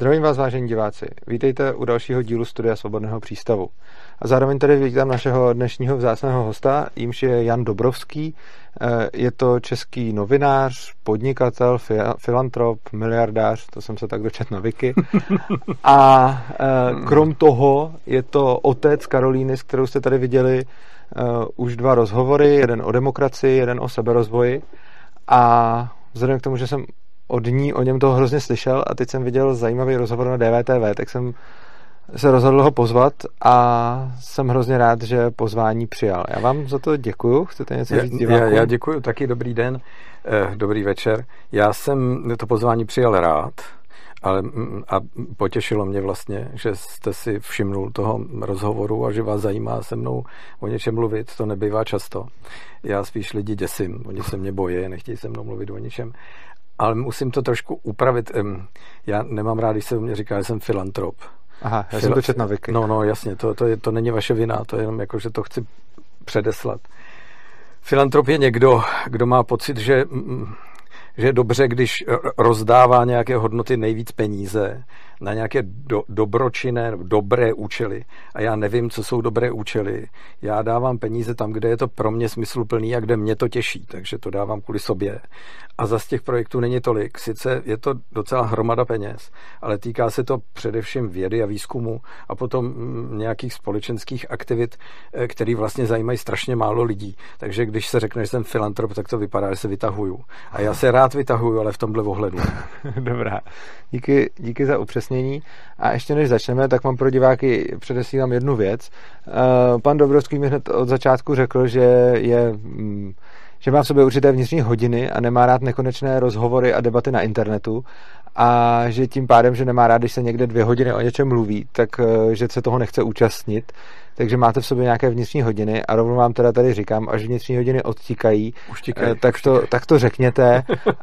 Zdravím vás, vážení diváci. Vítejte u dalšího dílu Studia Svobodného přístavu. A zároveň tady vítám našeho dnešního vzácného hosta, jímž je Jan Dobrovský. Eh, je to český novinář, podnikatel, filantrop, miliardář, to jsem se tak dočet na Wiki. A eh, krom toho je to otec Karolíny, s kterou jste tady viděli eh, už dva rozhovory, jeden o demokracii, jeden o seberozvoji. A vzhledem k tomu, že jsem od ní o něm toho hrozně slyšel a teď jsem viděl zajímavý rozhovor na DVTV, tak jsem se rozhodl ho pozvat a jsem hrozně rád, že pozvání přijal. Já vám za to děkuju. Chcete něco říct já, já děkuju, taky dobrý den, eh, dobrý večer. Já jsem to pozvání přijal rád, ale a potěšilo mě vlastně, že jste si všimnul toho rozhovoru a že vás zajímá se mnou o něčem mluvit. To nebývá často. Já spíš lidi děsím, oni se mě bojí, nechtějí se mnou mluvit o něčem ale musím to trošku upravit. Já nemám rád, když se o mě říká, že jsem filantrop. Aha, já Fila... jsem to čet na Wiki. No, no, jasně, to, to, je, to není vaše vina, to je jenom jako, že to chci předeslat. Filantrop je někdo, kdo má pocit, že, že je dobře, když rozdává nějaké hodnoty nejvíc peníze, na nějaké do, dobročinné, dobré účely. A já nevím, co jsou dobré účely. Já dávám peníze tam, kde je to pro mě smysluplný a kde mě to těší, takže to dávám kvůli sobě. A za z těch projektů není tolik. Sice je to docela hromada peněz, ale týká se to především vědy a výzkumu a potom mm, nějakých společenských aktivit, eh, které vlastně zajímají strašně málo lidí. Takže když se řekne, že jsem filantrop, tak to vypadá, že se vytahuju. A já se rád vytahuju, ale v tomhle ohledu. Dobrá. Díky, díky za upřesnění upřesnění. A ještě než začneme, tak mám pro diváky předesílám jednu věc. Eh, pan Dobrovský mi hned od začátku řekl, že je mm, že má v sobě určité vnitřní hodiny a nemá rád nekonečné rozhovory a debaty na internetu a že tím pádem, že nemá rád, když se někde dvě hodiny o něčem mluví, tak eh, že se toho nechce účastnit takže máte v sobě nějaké vnitřní hodiny a rovnou vám teda tady říkám, až vnitřní hodiny odtíkají, uštíkají, tak, to, tak to řekněte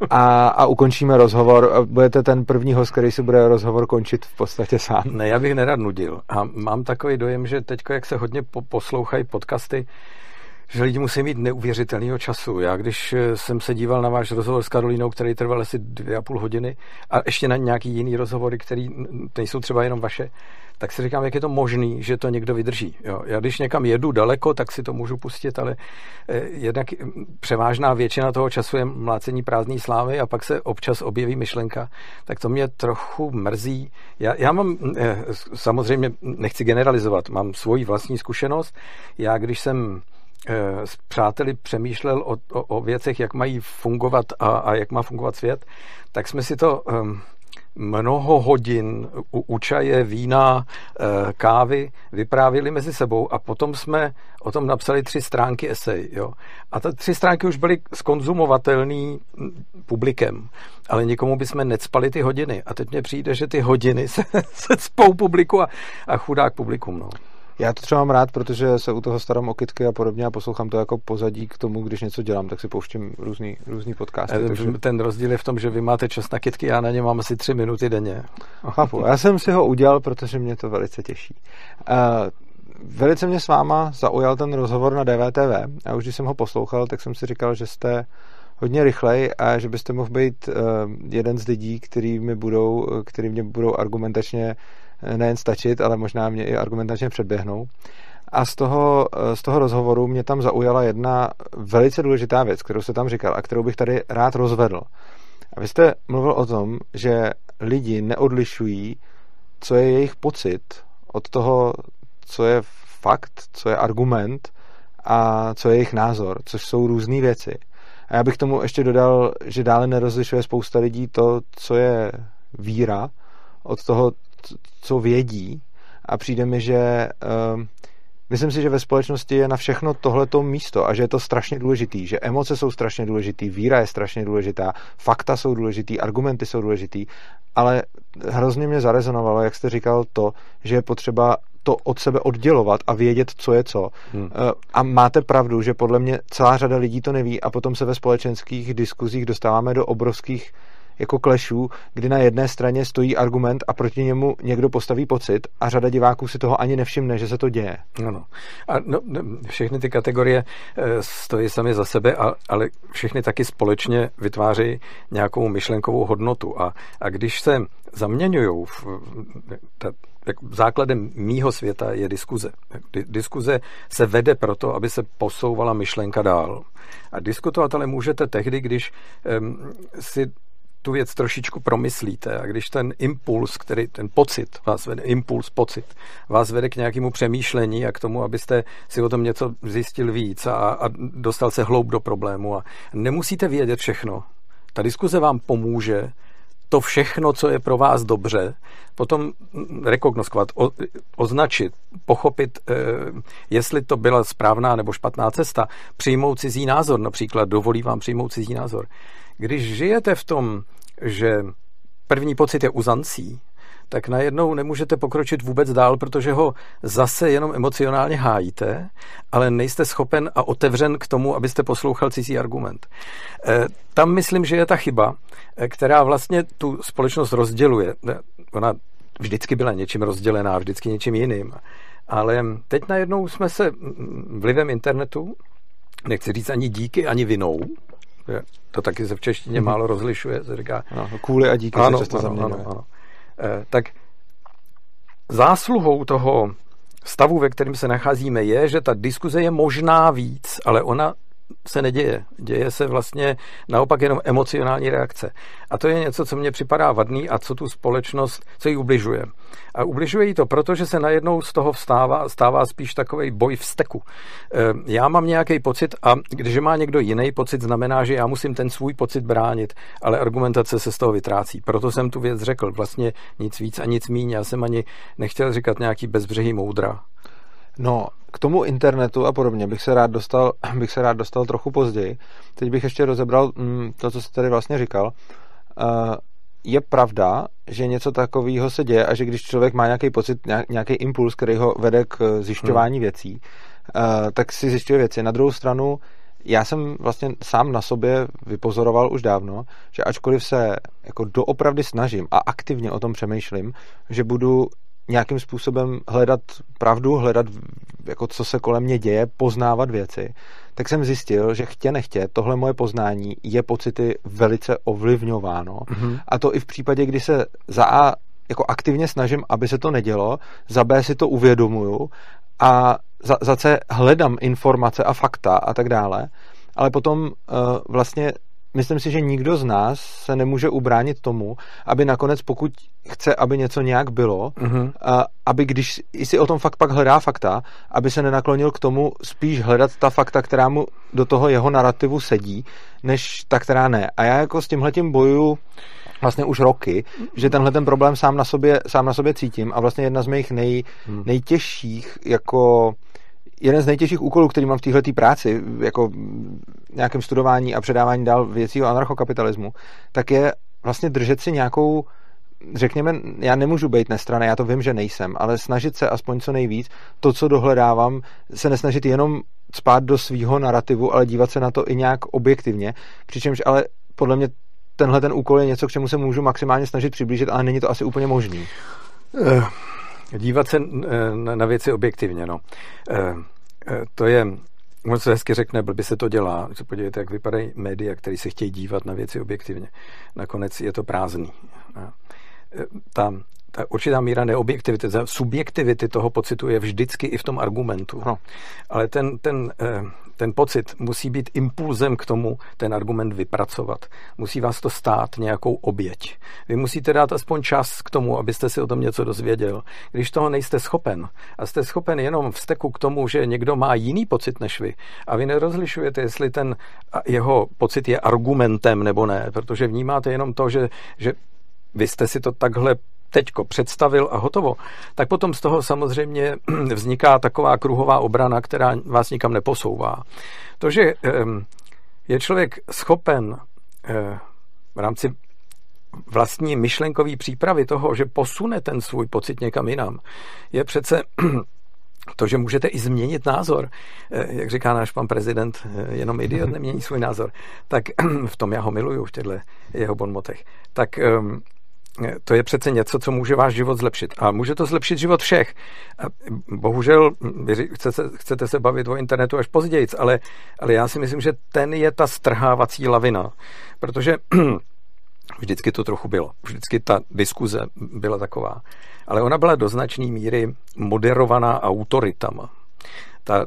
a, a ukončíme rozhovor. Budete ten první host, který si bude rozhovor končit v podstatě sám. Ne, já bych nerad nudil. A mám takový dojem, že teď, jak se hodně poslouchají podcasty, že lidi musí mít neuvěřitelného času. Já když eh, jsem se díval na váš rozhovor s Karolínou, který trval asi dvě a půl hodiny, a ještě na nějaký jiný rozhovory, který nejsou třeba jenom vaše, tak si říkám, jak je to možný, že to někdo vydrží. Jo. Já když někam jedu daleko, tak si to můžu pustit, ale eh, jednak převážná většina toho času je mlácení prázdné slávy a pak se občas objeví myšlenka, tak to mě trochu mrzí. Já, já mám, eh, samozřejmě nechci generalizovat, mám svoji vlastní zkušenost. Já když jsem s přáteli přemýšlel o, o, o věcech, jak mají fungovat a, a jak má fungovat svět, tak jsme si to um, mnoho hodin u, u čaje, vína, e, kávy vyprávěli mezi sebou a potom jsme o tom napsali tři stránky esej. Jo. A ty tři stránky už byly skonzumovatelný publikem, ale nikomu bychom necpali ty hodiny. A teď mně přijde, že ty hodiny se, se cpou publiku a, a chudák publikum. No. Já to třeba mám rád, protože se u toho starám o kytky a podobně a poslouchám to jako pozadí k tomu, když něco dělám, tak si pouštím různý, různý podcasty. Ten, takže... ten rozdíl je v tom, že vy máte čas na kytky, já na ně mám asi tři minuty denně. Chápu, já jsem si ho udělal, protože mě to velice těší. Uh, velice mě s váma zaujal ten rozhovor na DVTV. A už když jsem ho poslouchal, tak jsem si říkal, že jste hodně rychlej a že byste mohl být uh, jeden z lidí, který, mi budou, který mě budou argumentačně nejen stačit, ale možná mě i argumentačně předběhnou. A z toho, z toho rozhovoru mě tam zaujala jedna velice důležitá věc, kterou se tam říkal a kterou bych tady rád rozvedl. A vy jste mluvil o tom, že lidi neodlišují, co je jejich pocit od toho, co je fakt, co je argument a co je jejich názor, což jsou různé věci. A já bych tomu ještě dodal, že dále nerozlišuje spousta lidí to, co je víra, od toho, co vědí a přijde mi, že uh, myslím si, že ve společnosti je na všechno tohleto místo a že je to strašně důležitý, že emoce jsou strašně důležitý, víra je strašně důležitá, fakta jsou důležitý, argumenty jsou důležitý, ale hrozně mě zarezonovalo, jak jste říkal to, že je potřeba to od sebe oddělovat a vědět, co je co. Hmm. Eh, a máte pravdu, že podle mě celá řada lidí to neví a potom se ve společenských diskuzích dostáváme do obrovských jako klešů, kdy na jedné straně stojí argument a proti němu někdo postaví pocit a řada diváků si toho ani nevšimne, že se to děje. Ano. A no, no všechny ty kategorie eh, stojí sami za sebe, ale všechny taky společně vytvářejí nějakou myšlenkovou hodnotu. A, a když se zaměňují, základem mýho světa je diskuze. Diskuze se vede proto, aby se posouvala myšlenka dál. A diskutovat ale můžete tehdy, když um, si tu věc trošičku promyslíte a když ten impuls, který ten pocit vás vede, impuls, pocit, vás vede k nějakému přemýšlení a k tomu, abyste si o tom něco zjistil víc a, a dostal se hloub do problému a nemusíte vědět všechno. Ta diskuze vám pomůže to všechno, co je pro vás dobře, potom rekognoskovat, o, označit, pochopit, e, jestli to byla správná nebo špatná cesta, přijmout cizí názor, například dovolí vám přijmout cizí názor. Když žijete v tom, že první pocit je uzancí, tak najednou nemůžete pokročit vůbec dál, protože ho zase jenom emocionálně hájíte, ale nejste schopen a otevřen k tomu, abyste poslouchal cizí argument. E, tam myslím, že je ta chyba, e, která vlastně tu společnost rozděluje. E, ona vždycky byla něčím rozdělená, vždycky něčím jiným. Ale teď najednou jsme se vlivem internetu, nechci říct ani díky, ani vinou, to taky se v češtině mm-hmm. málo rozlišuje, se říká. Ano, kvůli a díky ano, se často ano, ano, ano. Eh, tak zásluhou toho stavu, ve kterém se nacházíme, je, že ta diskuze je možná víc, ale ona se neděje. Děje se vlastně naopak jenom emocionální reakce. A to je něco, co mně připadá vadný a co tu společnost, co jí ubližuje. A ubližuje jí to proto, že se najednou z toho vstává, stává spíš takový boj v steku. Eh, já mám nějaký pocit a když má někdo jiný pocit, znamená, že já musím ten svůj pocit bránit, ale argumentace se z toho vytrácí. Proto jsem tu věc řekl. Vlastně nic víc a nic míň. Já jsem ani nechtěl říkat nějaký bezbřehý moudra. No, k tomu internetu a podobně bych se rád dostal, bych se rád dostal trochu později. Teď bych ještě rozebral mm, to, co jsi tady vlastně říkal. Uh, je pravda, že něco takového se děje a že když člověk má nějaký pocit, nějaký impuls, který ho vede k zjišťování hmm. věcí, uh, tak si zjišťuje věci. Na druhou stranu, já jsem vlastně sám na sobě vypozoroval už dávno, že ačkoliv se jako doopravdy snažím a aktivně o tom přemýšlím, že budu nějakým způsobem hledat pravdu, hledat, jako co se kolem mě děje, poznávat věci, tak jsem zjistil, že chtě nechtě, tohle moje poznání je pocity velice ovlivňováno. Mm-hmm. A to i v případě, kdy se za A jako aktivně snažím, aby se to nedělo, za B si to uvědomuju a za, za C hledám informace a fakta a tak dále, ale potom uh, vlastně myslím si, že nikdo z nás se nemůže ubránit tomu, aby nakonec, pokud chce, aby něco nějak bylo, uh-huh. a, aby když si o tom fakt pak hledá fakta, aby se nenaklonil k tomu spíš hledat ta fakta, která mu do toho jeho narrativu sedí, než ta, která ne. A já jako s tímhletím bojuju vlastně už roky, že tenhle ten problém sám na sobě, sám na sobě cítím a vlastně jedna z mých nej, hmm. nejtěžších jako jeden z nejtěžších úkolů, který mám v této práci, jako nějakém studování a předávání dál věcí o anarchokapitalismu, tak je vlastně držet si nějakou řekněme, já nemůžu být nestraný, já to vím, že nejsem, ale snažit se aspoň co nejvíc, to, co dohledávám, se nesnažit jenom spát do svýho narrativu, ale dívat se na to i nějak objektivně, přičemž ale podle mě tenhle ten úkol je něco, k čemu se můžu maximálně snažit přiblížit, ale není to asi úplně možný. Uh dívat se eh, na věci objektivně. No. Eh, eh, to je, on se hezky řekne, blbě se to dělá. Se podívejte, jak vypadají média, které se chtějí dívat na věci objektivně. Nakonec je to prázdný. Ta, ta určitá míra neobjektivity, subjektivity toho pocitu je vždycky i v tom argumentu. No. Ale ten, ten ten pocit musí být impulzem k tomu ten argument vypracovat. Musí vás to stát nějakou oběť. Vy musíte dát aspoň čas k tomu, abyste si o tom něco dozvěděl. Když toho nejste schopen a jste schopen jenom vsteku k tomu, že někdo má jiný pocit než vy a vy nerozlišujete, jestli ten jeho pocit je argumentem nebo ne, protože vnímáte jenom to, že, že vy jste si to takhle teďko představil a hotovo, tak potom z toho samozřejmě vzniká taková kruhová obrana, která vás nikam neposouvá. To, že je člověk schopen eh, v rámci vlastní myšlenkové přípravy toho, že posune ten svůj pocit někam jinam, je přece to, že můžete i změnit názor, eh, jak říká náš pan prezident, eh, jenom idiot nemění svůj názor, tak v tom já ho miluju, v těchto jeho bonmotech, tak to je přece něco, co může váš život zlepšit. A může to zlepšit život všech. A bohužel vy chcete, chcete se bavit o internetu až později, ale, ale já si myslím, že ten je ta strhávací lavina. Protože vždycky to trochu bylo. Vždycky ta diskuze byla taková. Ale ona byla do značné míry moderovaná autoritama. Ta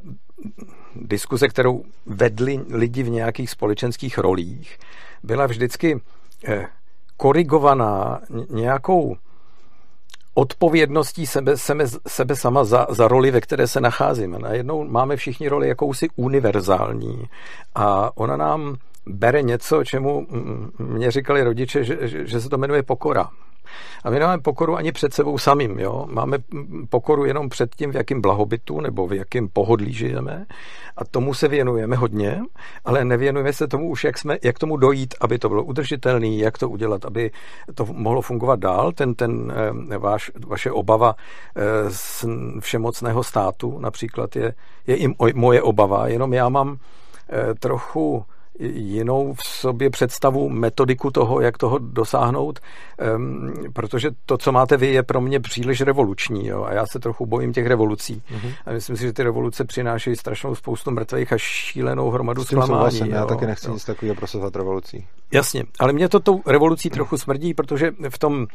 diskuze, kterou vedli lidi v nějakých společenských rolích, byla vždycky eh, korigovaná nějakou odpovědností sebe, sebe, sebe sama za, za roli, ve které se nacházíme. Najednou máme všichni roli jakousi univerzální a ona nám bere něco, čemu mě říkali rodiče, že, že, že se to jmenuje pokora. A my nemáme pokoru ani před sebou samým. Jo? Máme pokoru jenom před tím, v jakém blahobytu nebo v jakém pohodlí žijeme. A tomu se věnujeme hodně, ale nevěnujeme se tomu už, jak, jsme, jak tomu dojít, aby to bylo udržitelné, jak to udělat, aby to mohlo fungovat dál. Ten, ten eh, váš, vaše obava eh, z všemocného státu například je, je i moje obava, jenom já mám eh, trochu jinou v sobě představu, metodiku toho, jak toho dosáhnout, um, protože to, co máte vy, je pro mě příliš revoluční jo? a já se trochu bojím těch revolucí. Mm-hmm. A myslím si, že ty revoluce přinášejí strašnou spoustu mrtvých a šílenou hromadu zklamání. Já taky nechci jo. nic takového prosazovat revolucí. Jasně, ale mě to tou revolucí trochu smrdí, protože v tom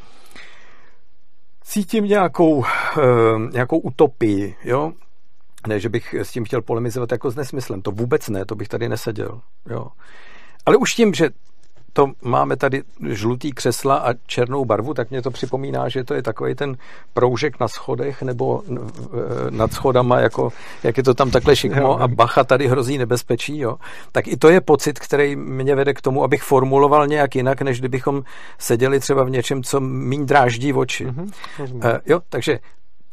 cítím nějakou, uh, nějakou utopii, jo? Ne, že bych s tím chtěl polemizovat jako s nesmyslem. To vůbec ne, to bych tady neseděl. Jo. Ale už tím, že to máme tady žlutý křesla a černou barvu, tak mě to připomíná, že to je takový ten proužek na schodech nebo nad schodama, jako, jak je to tam takhle šikmo a bacha tady hrozí nebezpečí. Jo. Tak i to je pocit, který mě vede k tomu, abych formuloval nějak jinak, než kdybychom seděli třeba v něčem, co míň dráždí oči. Mm-hmm. Uh, jo, takže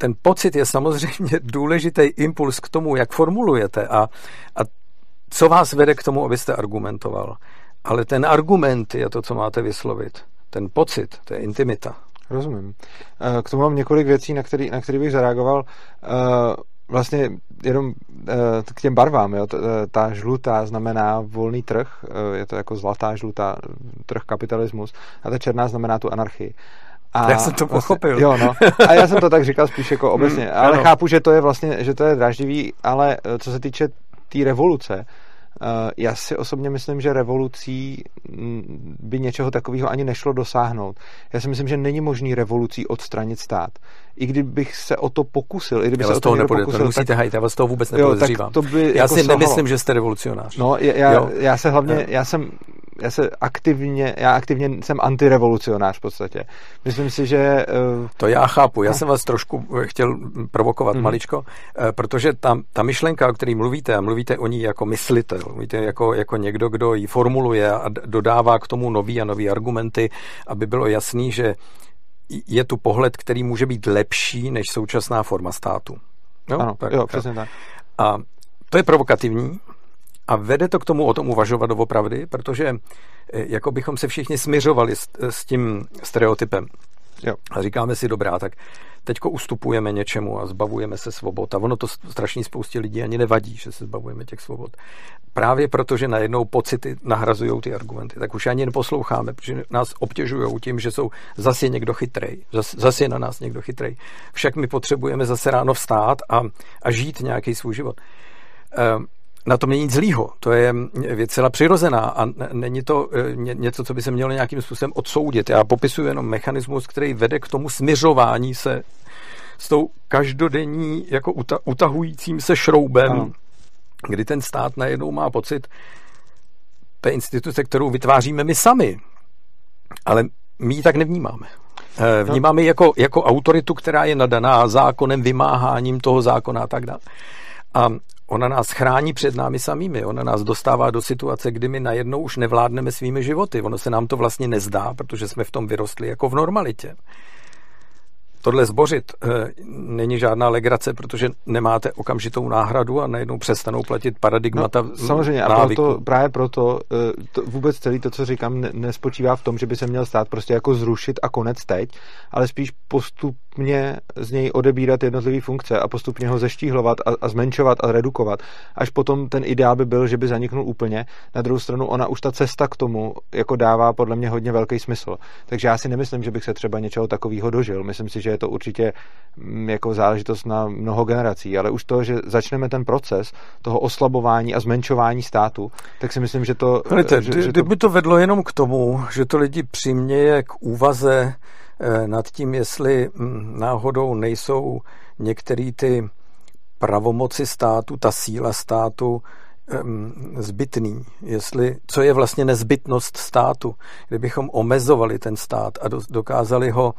ten pocit je samozřejmě důležitý impuls k tomu, jak formulujete a, a co vás vede k tomu, abyste argumentoval. Ale ten argument je to, co máte vyslovit. Ten pocit, to je intimita. Rozumím. Eh, k tomu mám několik věcí, na který, na který bych zareagoval. Eh, vlastně jenom eh, k těm barvám. Jo. Ta žlutá znamená volný trh, je to jako zlatá, žlutá trh kapitalismus a ta černá znamená tu anarchii. A já jsem to vlastně- pochopil. Vlastně, jo, no. A já jsem to tak říkal spíš jako obecně. Mm, ale ano. chápu, že to je vlastně, že to je draždivý, ale eh, co se týče té tý revoluce, Uh, já si osobně myslím, že revolucí mm, by něčeho takového ani nešlo dosáhnout. Já si myslím, že není možný revolucí odstranit stát. I kdybych se o to pokusil, i kdyby já se o to toho nepokusil, to nemusíte tak, hajit, já vás toho vůbec nepodezřívám. to by já jako si sahalo. nemyslím, že jste revolucionář. No, já, já, já se hlavně, já jsem já se aktivně, já aktivně jsem antirevolucionář v podstatě. Myslím si, že... Uh... To já chápu, já no. jsem vás trošku eh, chtěl provokovat mm-hmm. maličko, eh, protože ta, ta myšlenka, o které mluvíte, a mluvíte o ní jako myslitel, mluvíte jako, jako někdo, kdo ji formuluje a dodává k tomu nový a nový argumenty, aby bylo jasný, že je tu pohled, který může být lepší než současná forma státu. No, ano, tak, jo, přesně tak. A to je provokativní, a vede to k tomu o tom uvažovat doopravdy, protože eh, jako bychom se všichni smiřovali s, s tím stereotypem. Jo. A říkáme si, dobrá, tak teďko ustupujeme něčemu a zbavujeme se svobod. A ono to strašně spoustě lidí ani nevadí, že se zbavujeme těch svobod. Právě proto, že najednou pocity nahrazují ty argumenty, tak už ani neposloucháme, protože nás obtěžují tím, že jsou zase někdo chytrej, zase, zase je na nás někdo chytrej. Však my potřebujeme zase ráno vstát a, a žít nějaký svůj život. Ehm, na tom není nic zlýho. To je věc celá přirozená a není to e, něco, co by se mělo nějakým způsobem odsoudit. Já popisuju jenom mechanismus, který vede k tomu směřování se s tou každodenní jako utahujícím se šroubem, ano. kdy ten stát najednou má pocit té instituce, kterou vytváříme my sami. Ale my ji tak nevnímáme. E. Vnímáme ji jako, jako autoritu, která je nadaná zákonem, vymáháním toho zákona a tak dále. A ona nás chrání před námi samými, ona nás dostává do situace, kdy my najednou už nevládneme svými životy. Ono se nám to vlastně nezdá, protože jsme v tom vyrostli jako v normalitě. Tohle zbořit eh, není žádná legrace, protože nemáte okamžitou náhradu a najednou přestanou platit paradigmata no, Samozřejmě návyku. a proto, právě proto eh, to, vůbec celý to, co říkám, nespočívá v tom, že by se měl stát prostě jako zrušit a konec teď, ale spíš postupně z něj odebírat jednotlivé funkce a postupně ho zeštíhlovat a, a zmenšovat a redukovat. Až potom ten ideál by byl, že by zaniknul úplně. Na druhou stranu ona už ta cesta k tomu jako dává podle mě hodně velký smysl. Takže já si nemyslím, že bych se třeba něčeho takového dožil. Myslím si, že je to určitě mm, jako záležitost na mnoho generací, ale už to, že začneme ten proces toho oslabování a zmenšování státu, tak si myslím, že to... Hlejte, že, že kdyby to... to vedlo jenom k tomu, že to lidi přiměje k úvaze eh, nad tím, jestli hm, náhodou nejsou některé ty pravomoci státu, ta síla státu zbytný, jestli, co je vlastně nezbytnost státu, kdybychom omezovali ten stát a dokázali ho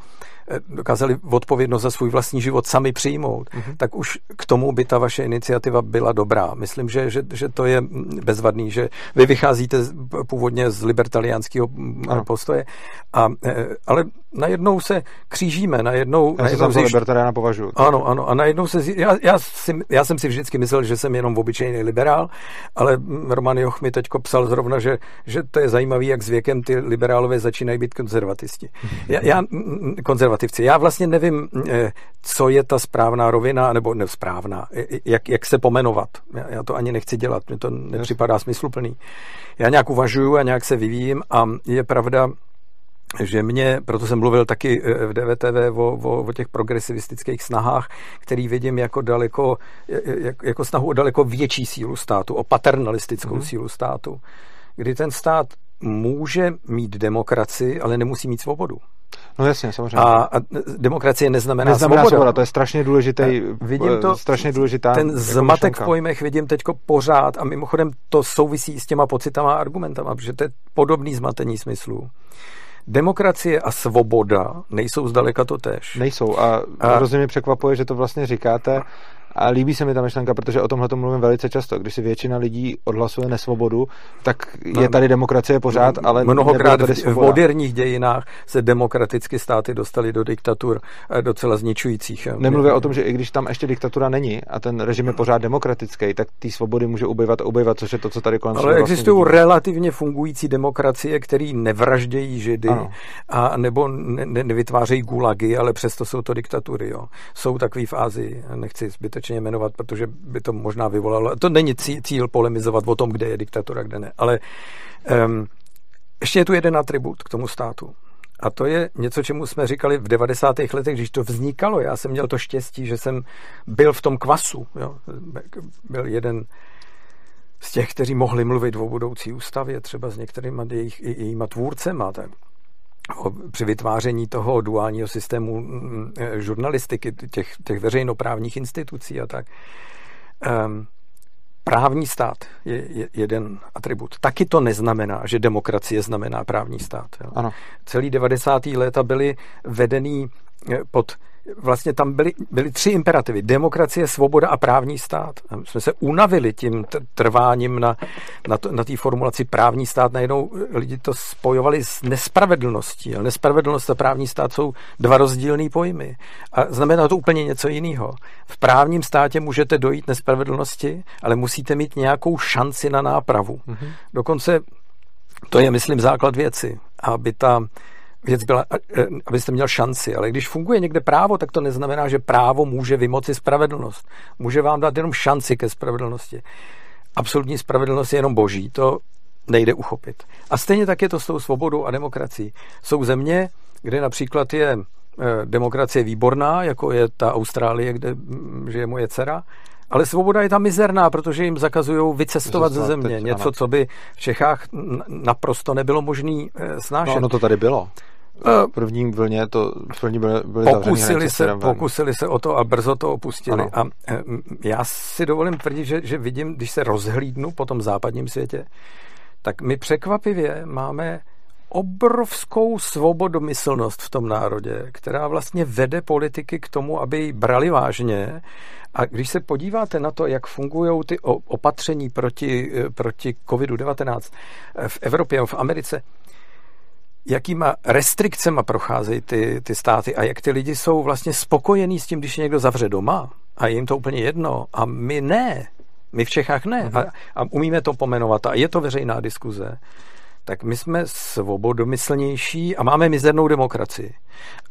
dokázali odpovědnost za svůj vlastní život sami přijmout, mm-hmm. tak už k tomu by ta vaše iniciativa byla dobrá. Myslím, že, že, že to je bezvadný, že vy vycházíte původně z libertaliánského ano. postoje, a, eh, ale najednou se křížíme, najednou... Já najednou se tam libertariána považuji. Ano, ano, a najednou se... Já, já, si, já jsem si vždycky myslel, že jsem jenom obyčejný liberál, ale Roman Joch mi teďko psal zrovna, že, že to je zajímavé, jak s věkem ty liberálové začínají být konzervatisti. Já, já konzervativci konzervativci. Já vlastně nevím, eh, co je ta správná rovina, nebo nesprávná, jak, jak se pomenovat. Já, já to ani nechci dělat, mně to nepřipadá smysluplný. Já nějak uvažuju a nějak se vyvíjím a je pravda, že mě, proto jsem mluvil taky eh, v DVTV o, o, o těch progresivistických snahách, který vidím jako daleko, jako, jako snahu o daleko větší sílu státu, o paternalistickou mm-hmm. sílu státu, kdy ten stát může mít demokracii, ale nemusí mít svobodu. No jasně, samozřejmě. A, a demokracie neznamená, neznamená svoboda. svoboda. To je strašně důležitý, vidím to, strašně důležitá Ten jako zmatek myšlenka. v pojmech vidím teďko pořád a mimochodem to souvisí s těma pocitama a argumentama, protože to je podobný zmatení smyslů. Demokracie a svoboda nejsou zdaleka to tež. Nejsou a, a hrozně mě překvapuje, že to vlastně říkáte a líbí se mi ta myšlenka, protože o tomhle to mluvím velice často. Když si většina lidí odhlasuje nesvobodu, tak je tady demokracie pořád, ale mnohokrát tady v, v moderních dějinách se demokraticky státy dostaly do diktatur eh, docela zničujících. Nemluvě o tom, že i když tam ještě diktatura není a ten režim je pořád demokratický, tak ty svobody může ubývat a ubývat, což je to, co tady kolem Ale existují vlastně relativně fungující demokracie, které nevraždějí židy ano. a nebo ne, ne, nevytvářejí gulagy, ale přesto jsou to diktatury. Jo. Jsou takový v Ázii, nechci zbytečně zbytečně jmenovat, protože by to možná vyvolalo. To není cíl polemizovat o tom, kde je diktatura, kde ne. Ale um, ještě je tu jeden atribut k tomu státu. A to je něco, čemu jsme říkali v 90. letech, když to vznikalo. Já jsem měl to štěstí, že jsem byl v tom kvasu. Jo. Byl jeden z těch, kteří mohli mluvit o budoucí ústavě, třeba s některými jejich, jejíma tvůrcema. Tak při vytváření toho duálního systému mm, eh, žurnalistiky, těch, těch veřejnoprávních institucí a tak. Um, právní stát je, je jeden atribut. Taky to neznamená, že demokracie znamená právní stát. Jo. Ano. Celý 90. léta byly vedený eh, pod vlastně tam byly, byly tři imperativy. Demokracie, svoboda a právní stát. A jsme se unavili tím trváním na, na, to, na té formulaci právní stát. Najednou lidi to spojovali s nespravedlností. Ale nespravedlnost a právní stát jsou dva rozdílné pojmy. A znamená to úplně něco jiného. V právním státě můžete dojít nespravedlnosti, ale musíte mít nějakou šanci na nápravu. Mm-hmm. Dokonce to je, myslím, základ věci, aby ta věc byla, abyste měl šanci. Ale když funguje někde právo, tak to neznamená, že právo může vymoci spravedlnost. Může vám dát jenom šanci ke spravedlnosti. Absolutní spravedlnost je jenom boží. To nejde uchopit. A stejně tak je to s tou svobodou a demokracií. Jsou země, kde například je eh, demokracie výborná, jako je ta Austrálie, kde žije moje dcera, ale svoboda je tam mizerná, protože jim zakazují vycestovat ze země. Teď, Něco, ano. co by v Čechách naprosto nebylo možné eh, snášet. No, ono to tady bylo. V prvním vlně to v první byly, byly pokusili se, pokusili se o to a brzo to opustili. Ano. A eh, já si dovolím tvrdit, že, že vidím, když se rozhlídnu po tom západním světě, tak my překvapivě máme obrovskou svobodomyslnost v tom národě, která vlastně vede politiky k tomu, aby ji brali vážně. A když se podíváte na to, jak fungují ty opatření proti, eh, proti COVID-19 v Evropě a v Americe, jakýma restrikcema procházejí ty, ty státy a jak ty lidi jsou vlastně spokojení s tím, když někdo zavře doma a je jim to úplně jedno a my ne. My v Čechách ne. A, a umíme to pomenovat a je to veřejná diskuze tak my jsme svobodomyslnější a máme mizernou demokracii.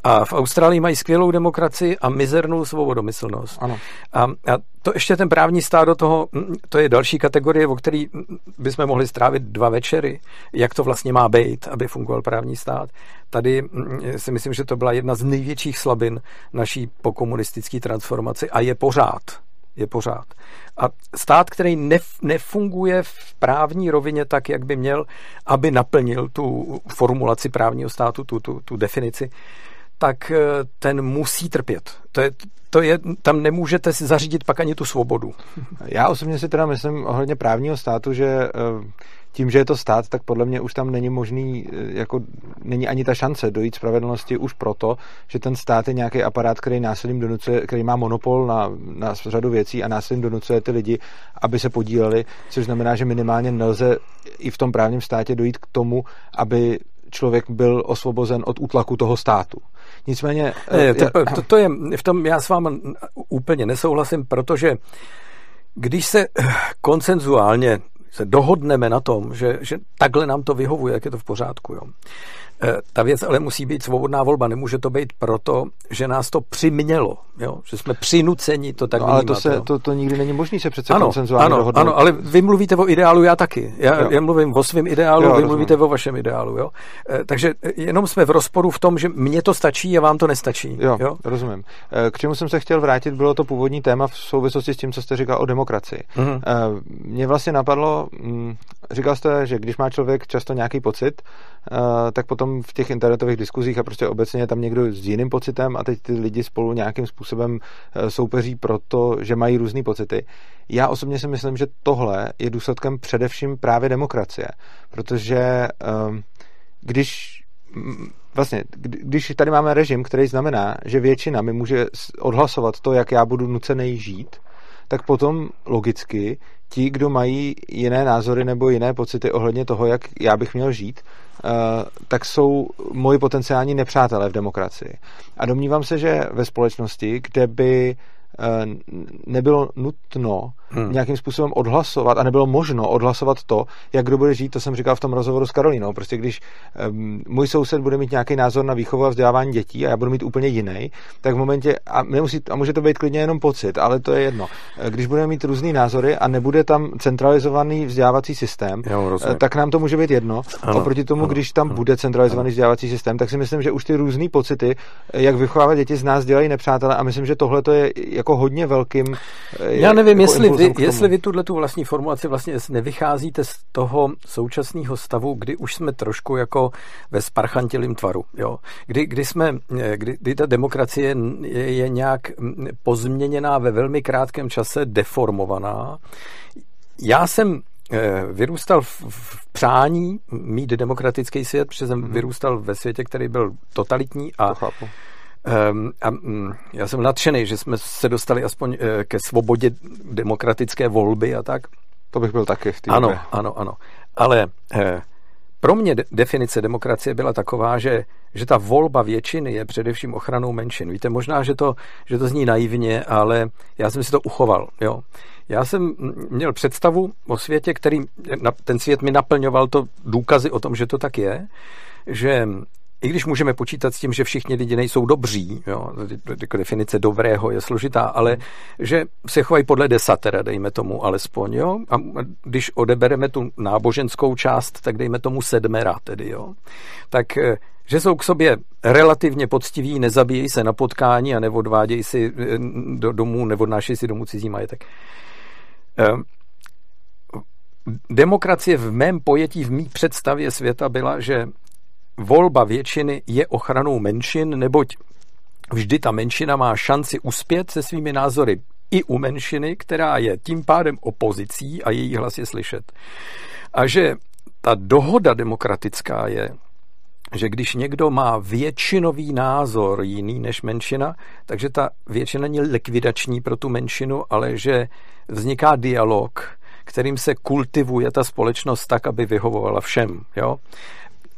A v Austrálii mají skvělou demokracii a mizernou svobodomyslnost. Ano. A, a to ještě ten právní stát do toho, mm, to je další kategorie, o který mm, bychom mohli strávit dva večery, jak to vlastně má být, aby fungoval právní stát. Tady mm, si myslím, že to byla jedna z největších slabin naší pokomunistické transformace a je pořád je pořád. A stát, který nef, nefunguje v právní rovině tak, jak by měl, aby naplnil tu formulaci právního státu, tu, tu, tu definici, tak eh, ten musí trpět. To je, to je, tam nemůžete si zařídit pak ani tu svobodu. Já osobně si teda myslím ohledně právního státu, že eh, tím, že je to stát, tak podle mě už tam není možný, eh, jako není ani ta šance dojít spravedlnosti už proto, že ten stát je nějaký aparát, který násilím donucuje, který má monopol na, na řadu věcí a násilím donucuje ty lidi, aby se podíleli, což znamená, že minimálně nelze i v tom právním státě dojít k tomu, aby člověk byl osvobozen od útlaku toho státu. Nicméně... Ne, to, to, to je, v tom já s vámi úplně nesouhlasím, protože když se koncenzuálně se dohodneme na tom, že, že takhle nám to vyhovuje, jak je to v pořádku. Jo. Eh, ta věc ale musí být svobodná volba. Nemůže to být proto, že nás to přimělo, jo? že jsme přinuceni to tak no, Ale to, se, to, to nikdy není možné se přece ano, koncenzuálně ano, dohodnout. Ano, ale vy mluvíte o ideálu, já taky. Já, já mluvím o svém ideálu, jo, vy rozumím. mluvíte o vašem ideálu. Jo? Eh, takže jenom jsme v rozporu v tom, že mně to stačí a vám to nestačí. Jo, jo? rozumím. Eh, k čemu jsem se chtěl vrátit, bylo to původní téma v souvislosti s tím, co jste říkal o demokracii. Mm-hmm. Mě vlastně napadlo, mm, říkal jste, že když má člověk často nějaký pocit, tak potom v těch internetových diskuzích a prostě obecně je tam někdo s jiným pocitem a teď ty lidi spolu nějakým způsobem eh, soupeří proto, že mají různé pocity. Já osobně si myslím, že tohle je důsledkem především právě demokracie, protože ehm, když vlastně, když tady máme režim, který znamená, že většina mi může odhlasovat to, jak já budu nucený žít, tak potom logicky ti, kdo mají jiné názory nebo jiné pocity ohledně toho, jak já bych měl žít, eh, tak jsou moji potenciální nepřátelé v demokracii. A domnívám se, že ve společnosti, kde by Eh, nebylo nutno hmm. nějakým způsobem odhlasovat a nebylo možno odhlasovat to, jak kdo bude žít, to jsem říkal v tom rozhovoru s Karolínou. Prostě když um, můj soused bude mít nějaký názor na výchovu a vzdělávání dětí a já budu mít úplně jiný, tak v momentě, a, nemusí, a může to být klidně jenom pocit, ale to je jedno. Eh, když budeme mít různý názory a nebude tam centralizovaný vzdělávací systém, eh, tak nám to může být jedno. Ano, Oproti tomu, ano, když tam ano, bude centralizovaný ano. vzdělávací systém, tak si myslím, že už ty různé pocity, jak vychovávat děti z nás dělají nepřátelé a myslím, že tohle to je jako hodně velkým. Eh, Já nevím, jako jestli vy, jestli vy tuhle tu vlastní formulaci vlastně nevycházíte z toho současného stavu, kdy už jsme trošku jako ve sparchantilým tvaru. Jo? Kdy, kdy, jsme, eh, kdy, kdy ta demokracie je, je nějak pozměněná ve velmi krátkém čase, deformovaná. Já jsem eh, vyrůstal v, v přání mít demokratický svět, protože jsem mm-hmm. vyrůstal ve světě, který byl totalitní a Um, a um, já jsem nadšený, že jsme se dostali aspoň uh, ke svobodě demokratické volby a tak. To bych byl taky v té Ano, ano, ano. Ale uh, pro mě de- definice demokracie byla taková, že, že ta volba většiny je především ochranou menšin. Víte, možná, že to, že to zní naivně, ale já jsem si to uchoval. Jo. Já jsem měl představu o světě, který, ten svět mi naplňoval to důkazy o tom, že to tak je, že i když můžeme počítat s tím, že všichni lidi nejsou dobří, jo, jako definice dobrého je složitá, ale že se chovají podle desatera, dejme tomu alespoň, jo, a když odebereme tu náboženskou část, tak dejme tomu sedmera tedy, jo, tak eh, že jsou k sobě relativně poctiví, nezabíjejí se na potkání a neodvádějí si eh, do domů, neodnášejí si domů cizí majetek. Eh, demokracie v mém pojetí, v mý představě světa byla, že volba většiny je ochranou menšin, neboť vždy ta menšina má šanci uspět se svými názory i u menšiny, která je tím pádem opozicí a její hlas je slyšet. A že ta dohoda demokratická je, že když někdo má většinový názor jiný než menšina, takže ta většina není likvidační pro tu menšinu, ale že vzniká dialog, kterým se kultivuje ta společnost tak, aby vyhovovala všem. Jo?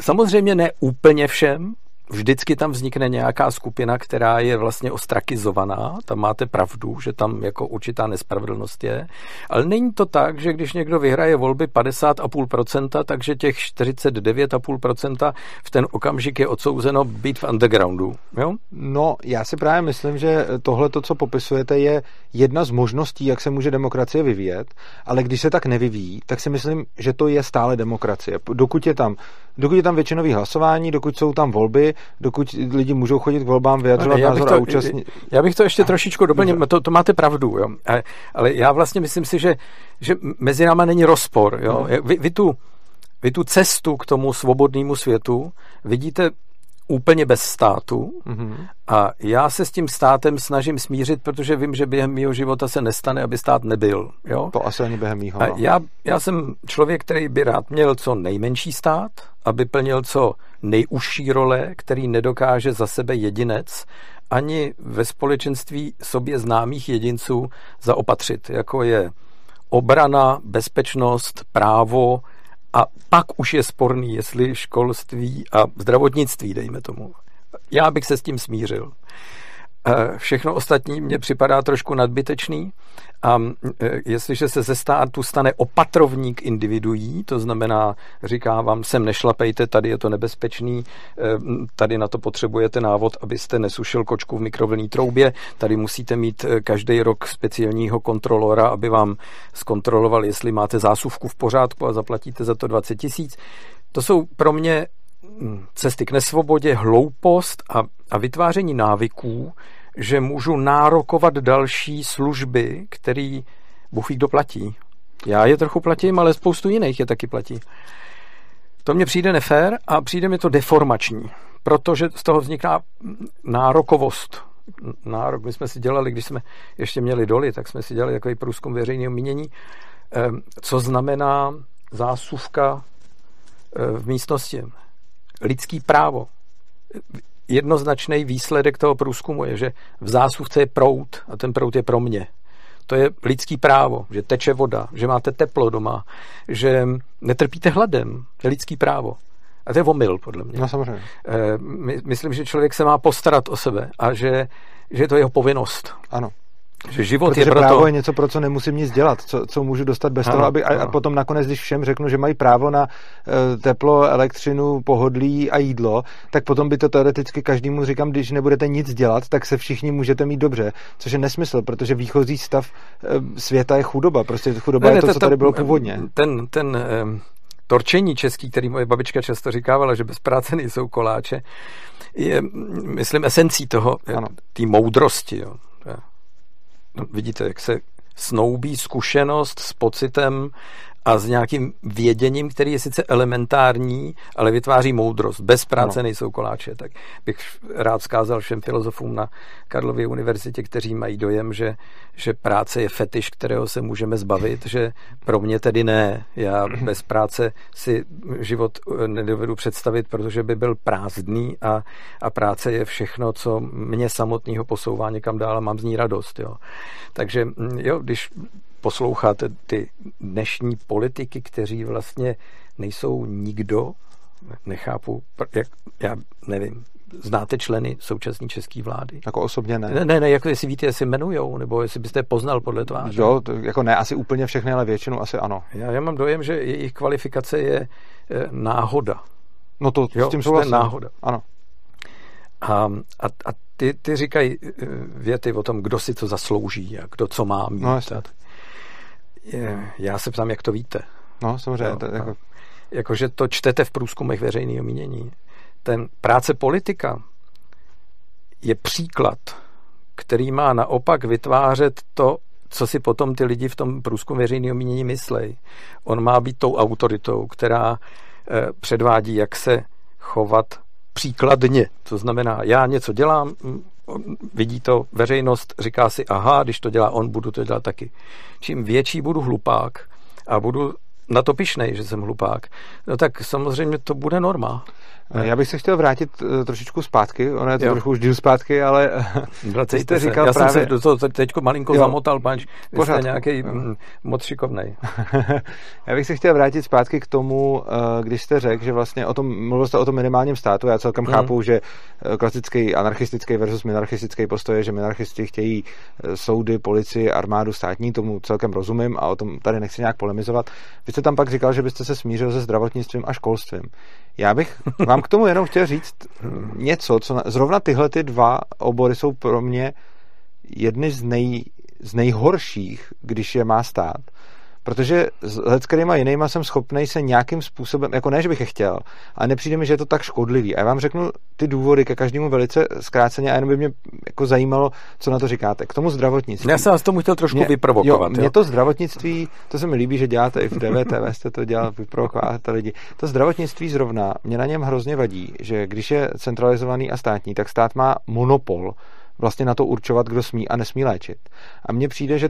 Samozřejmě ne úplně všem, vždycky tam vznikne nějaká skupina, která je vlastně ostrakizovaná, tam máte pravdu, že tam jako určitá nespravedlnost je, ale není to tak, že když někdo vyhraje volby 50,5%, takže těch 49,5% v ten okamžik je odsouzeno být v undergroundu. Jo? No, já si právě myslím, že tohle, to, co popisujete, je jedna z možností, jak se může demokracie vyvíjet, ale když se tak nevyvíjí, tak si myslím, že to je stále demokracie. Dokud je tam, dokud je tam většinový hlasování, dokud jsou tam volby, dokud lidi můžou chodit k volbám, vyjadřovat já názor to, a účastnit. Já bych to ještě trošičku doplnil, to, to máte pravdu, jo. Ale, ale já vlastně myslím si, že, že mezi náma není rozpor. Jo. No. Vy, vy, tu, vy tu cestu k tomu svobodnému světu vidíte úplně bez státu mm-hmm. a já se s tím státem snažím smířit, protože vím, že během mého života se nestane, aby stát nebyl. Jo? To asi ani během mýho. No. Já, já jsem člověk, který by rád měl co nejmenší stát, aby plnil co nejužší role, který nedokáže za sebe jedinec ani ve společenství sobě známých jedinců zaopatřit, jako je obrana, bezpečnost, právo, a pak už je sporný, jestli školství a zdravotnictví, dejme tomu. Já bych se s tím smířil. Všechno ostatní mně připadá trošku nadbytečný a eh, jestliže se ze státu stane opatrovník individuí, to znamená, říká vám, sem nešlapejte, tady je to nebezpečný, eh, tady na to potřebujete návod, abyste nesušil kočku v mikrovlnné troubě, tady musíte mít každý rok speciálního kontrolora, aby vám zkontroloval, jestli máte zásuvku v pořádku a zaplatíte za to 20 tisíc. To jsou pro mě cesty k nesvobodě, hloupost a, a vytváření návyků, že můžu nárokovat další služby, který Bůh ví, kdo platí. Já je trochu platím, ale spoustu jiných je taky platí. To mně přijde nefér a přijde mi to deformační, protože z toho vzniká nárokovost. Nárok, my jsme si dělali, když jsme ještě měli doly, tak jsme si dělali takový průzkum veřejného mínění, ehm, co znamená zásuvka eh, v místnosti lidský právo. Jednoznačný výsledek toho průzkumu je, že v zásuvce je prout a ten prout je pro mě. To je lidský právo, že teče voda, že máte teplo doma, že netrpíte hladem. To je lidský právo. A to je omyl, podle mě. No samozřejmě. E, myslím, že člověk se má postarat o sebe a že, že to je jeho povinnost. Ano. Že život Protože je proto... právo je něco, pro co nemusím nic dělat, co, co můžu dostat bez ano, toho, aby, a, a potom nakonec, když všem řeknu, že mají právo na uh, teplo, elektřinu, pohodlí a jídlo, tak potom by to teoreticky každému říkám, když nebudete nic dělat, tak se všichni můžete mít dobře, což je nesmysl, protože výchozí stav uh, světa je chudoba, prostě chudoba ne, je to, ne, co tady bylo původně. Ten, ten um, torčení český, který moje babička často říkávala, že bez práce nejsou koláče, je, myslím, esencí toho, té moudrosti. Jo vidíte, jak se snoubí zkušenost s pocitem a s nějakým věděním, který je sice elementární, ale vytváří moudrost. Bez práce no. nejsou koláče. Tak bych rád zkázal všem filozofům na Karlově univerzitě, kteří mají dojem, že, že práce je fetiš, kterého se můžeme zbavit, že pro mě tedy ne. Já bez práce si život eh, nedovedu představit, protože by byl prázdný a, a práce je všechno, co mě samotného posouvá někam dál a mám z ní radost. Jo. Takže mm, jo, když posloucháte ty dnešní politiky, kteří vlastně nejsou nikdo, nechápu, jak, já nevím, znáte členy současné české vlády? Jako osobně ne. Ne, ne, ne jako jestli víte, jestli jmenujou, nebo jestli byste je poznal podle tváře. Jo, to, jako ne, asi úplně všechny, ale většinu asi ano. Já, já mám dojem, že jejich kvalifikace je e, náhoda. No to jo, s tím souhlasím. náhoda. Ano. A, a, a ty, ty říkají e, věty o tom, kdo si to zaslouží a kdo co má mít. No, já se ptám, jak to víte. No, samozřejmě. No, to, jako... Jakože to čtete v průzkumech veřejného mínění. Ten práce politika je příklad, který má naopak vytvářet to, co si potom ty lidi v tom průzkumu veřejného mínění myslej. On má být tou autoritou, která eh, předvádí, jak se chovat příkladně. To znamená, já něco dělám, vidí to veřejnost, říká si, aha, když to dělá on, budu to dělat taky. Čím větší budu hlupák a budu na to pišnej, že jsem hlupák, no tak samozřejmě to bude norma. Já bych se chtěl vrátit eh, trošičku zpátky, ono je to jo. trochu už díl zpátky, ale ty jste říkal Já právě... jsem se do toho teď malinko jo. zamotal, panč, jste nějaký mm, moc šikovnej. Já bych se chtěl vrátit zpátky k tomu, eh, když jste řekl, že vlastně o tom, mluvil jste o tom minimálním státu, já celkem hmm. chápu, že eh, klasický anarchistický versus minarchistický postoj je, že minarchisti chtějí soudy, policii, armádu státní, tomu celkem rozumím a o tom tady nechci nějak polemizovat. Vy jste tam pak říkal, že byste se smířil se zdravotnictvím a školstvím. Já bych vám k tomu jenom chtěl říct něco, co na, zrovna tyhle ty dva obory jsou pro mě jedny z, nej, z nejhorších, když je má stát protože s leckýma jinýma jsem schopný se nějakým způsobem, jako ne, že bych je chtěl, ale nepřijde mi, že je to tak škodlivý. A já vám řeknu ty důvody ke každému velice zkráceně a jenom by mě jako zajímalo, co na to říkáte. K tomu zdravotnictví. Já jsem vás tomu chtěl trošku mě, vyprovokovat. Jo, jo. Mě to zdravotnictví, to se mi líbí, že děláte i v DVTV, jste to dělal, vyprovokováte lidi. To zdravotnictví zrovna, mě na něm hrozně vadí, že když je centralizovaný a státní, tak stát má monopol vlastně na to určovat, kdo smí a nesmí léčit. A mně přijde, že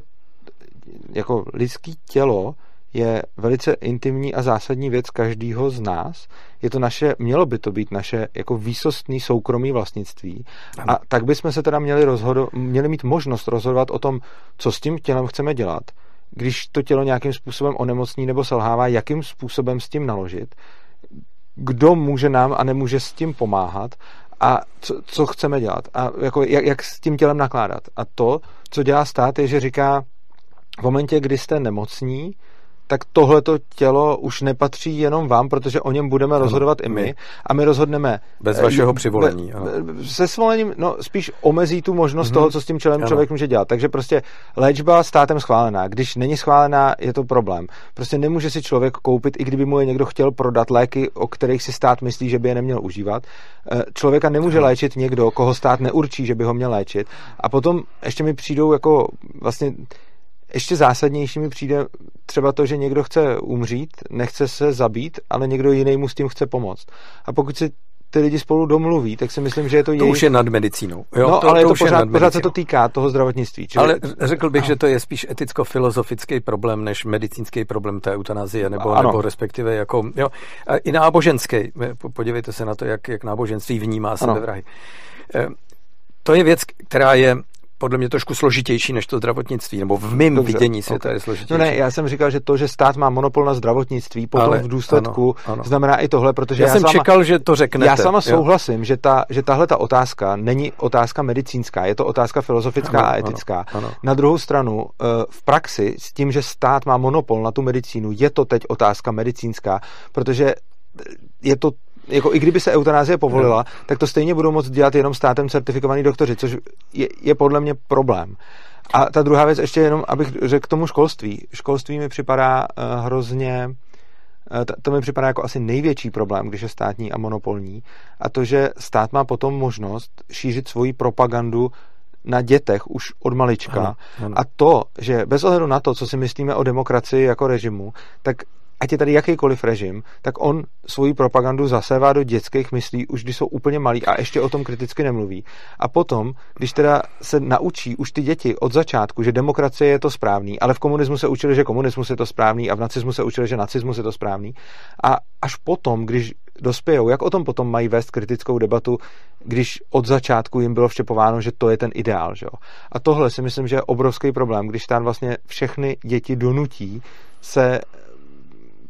jako lidský tělo je velice intimní a zásadní věc každého z nás. Je to naše, mělo by to být naše jako výsostný soukromý vlastnictví. Ano. A tak bychom se teda měli, rozhodo, měli mít možnost rozhodovat o tom, co s tím tělem chceme dělat. Když to tělo nějakým způsobem onemocní nebo selhává, jakým způsobem s tím naložit, kdo může nám a nemůže s tím pomáhat a co, co chceme dělat a jako jak, jak s tím tělem nakládat. A to, co dělá stát, je, že říká, v momentě, kdy jste nemocní, tak tohleto tělo už nepatří jenom vám, protože o něm budeme ano, rozhodovat i my. A my rozhodneme... Bez vašeho eh, přivolení. Be, se svolením, no spíš omezí tu možnost mm-hmm. toho, co s tím čelem ano. člověk může dělat. Takže prostě léčba státem schválená. Když není schválená, je to problém. Prostě nemůže si člověk koupit, i kdyby mu je někdo chtěl prodat léky, o kterých si stát myslí, že by je neměl užívat. Eh, člověka nemůže ano. léčit někdo, koho stát neurčí, že by ho měl léčit. A potom ještě mi přijdou jako vlastně ještě zásadnější mi přijde třeba to, že někdo chce umřít, nechce se zabít, ale někdo jiný mu s tím chce pomoct. A pokud si ty lidi spolu domluví, tak si myslím, že je to, to jejich... už je nad medicínou. Jo, no, to, ale to, to pořád, pořád se to týká toho zdravotnictví. Čili... Ale řekl bych, že to je spíš eticko-filozofický problém, než medicínský problém té eutanazie, nebo, nebo respektive jako, jo, i náboženský. Podívejte se na to, jak, jak náboženství vnímá sebevrahy. Eh, to je věc, která je podle mě trošku složitější než to zdravotnictví, nebo v mém Dobře, vidění světa okay. je složitější. No ne, já jsem říkal, že to, že stát má monopol na zdravotnictví, potom Ale, v důsledku ano, ano. znamená i tohle, protože já, já jsem sama, čekal, že to řeknete. Já sama jo. souhlasím, že, ta, že tahle ta otázka není otázka medicínská, je to otázka filozofická ano, a etická. Ano, ano. Na druhou stranu, eh, v praxi s tím, že stát má monopol na tu medicínu, je to teď otázka medicínská, protože je to jako i kdyby se eutanázie povolila, no. tak to stejně budou moct dělat jenom státem certifikovaní doktoři, což je, je podle mě problém. A ta druhá věc, ještě jenom, abych řekl k tomu školství. Školství mi připadá uh, hrozně uh, to mi připadá jako asi největší problém, když je státní a monopolní. A to, že stát má potom možnost šířit svoji propagandu na dětech už od malička. Ano, ano. A to, že bez ohledu na to, co si myslíme o demokracii jako režimu, tak ať je tady jakýkoliv režim, tak on svoji propagandu zasevá do dětských myslí, už když jsou úplně malí a ještě o tom kriticky nemluví. A potom, když teda se naučí už ty děti od začátku, že demokracie je to správný, ale v komunismu se učili, že komunismus je to správný a v nacismu se učili, že nacismus je to správný. A až potom, když dospějou, jak o tom potom mají vést kritickou debatu, když od začátku jim bylo vštěpováno, že to je ten ideál. Že jo? A tohle si myslím, že je obrovský problém, když tam vlastně všechny děti donutí se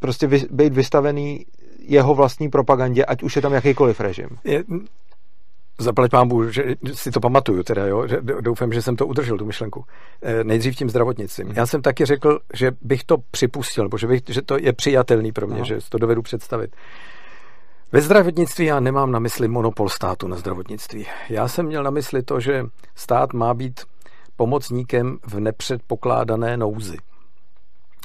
prostě vy, být vystavený jeho vlastní propagandě, ať už je tam jakýkoliv režim. Je, Zaplať pámbu, že si to pamatuju, teda, jo, že doufám, že jsem to udržel, tu myšlenku. E, nejdřív tím zdravotnictvím. Já jsem taky řekl, že bych to připustil, nebo že, bych, že to je přijatelný pro mě, no. že to dovedu představit. Ve zdravotnictví já nemám na mysli monopol státu na zdravotnictví. Já jsem měl na mysli to, že stát má být pomocníkem v nepředpokládané nouzi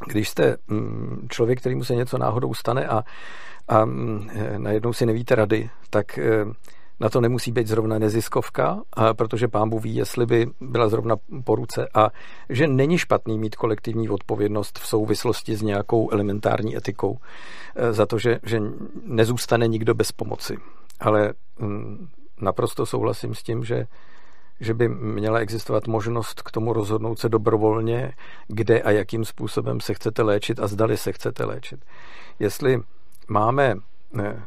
když jste mm, člověk, který mu se něco náhodou stane a, a mm, eh, najednou si nevíte rady, tak eh, na to nemusí být zrovna neziskovka, protože pán ví, jestli by byla zrovna po ruce a že není špatný mít kolektivní odpovědnost v souvislosti s nějakou elementární etikou eh, za to, že, že nezůstane nikdo bez pomoci. Ale mm, naprosto souhlasím s tím, že že by měla existovat možnost k tomu rozhodnout se dobrovolně, kde a jakým způsobem se chcete léčit a zdali se chcete léčit. Jestli máme ne,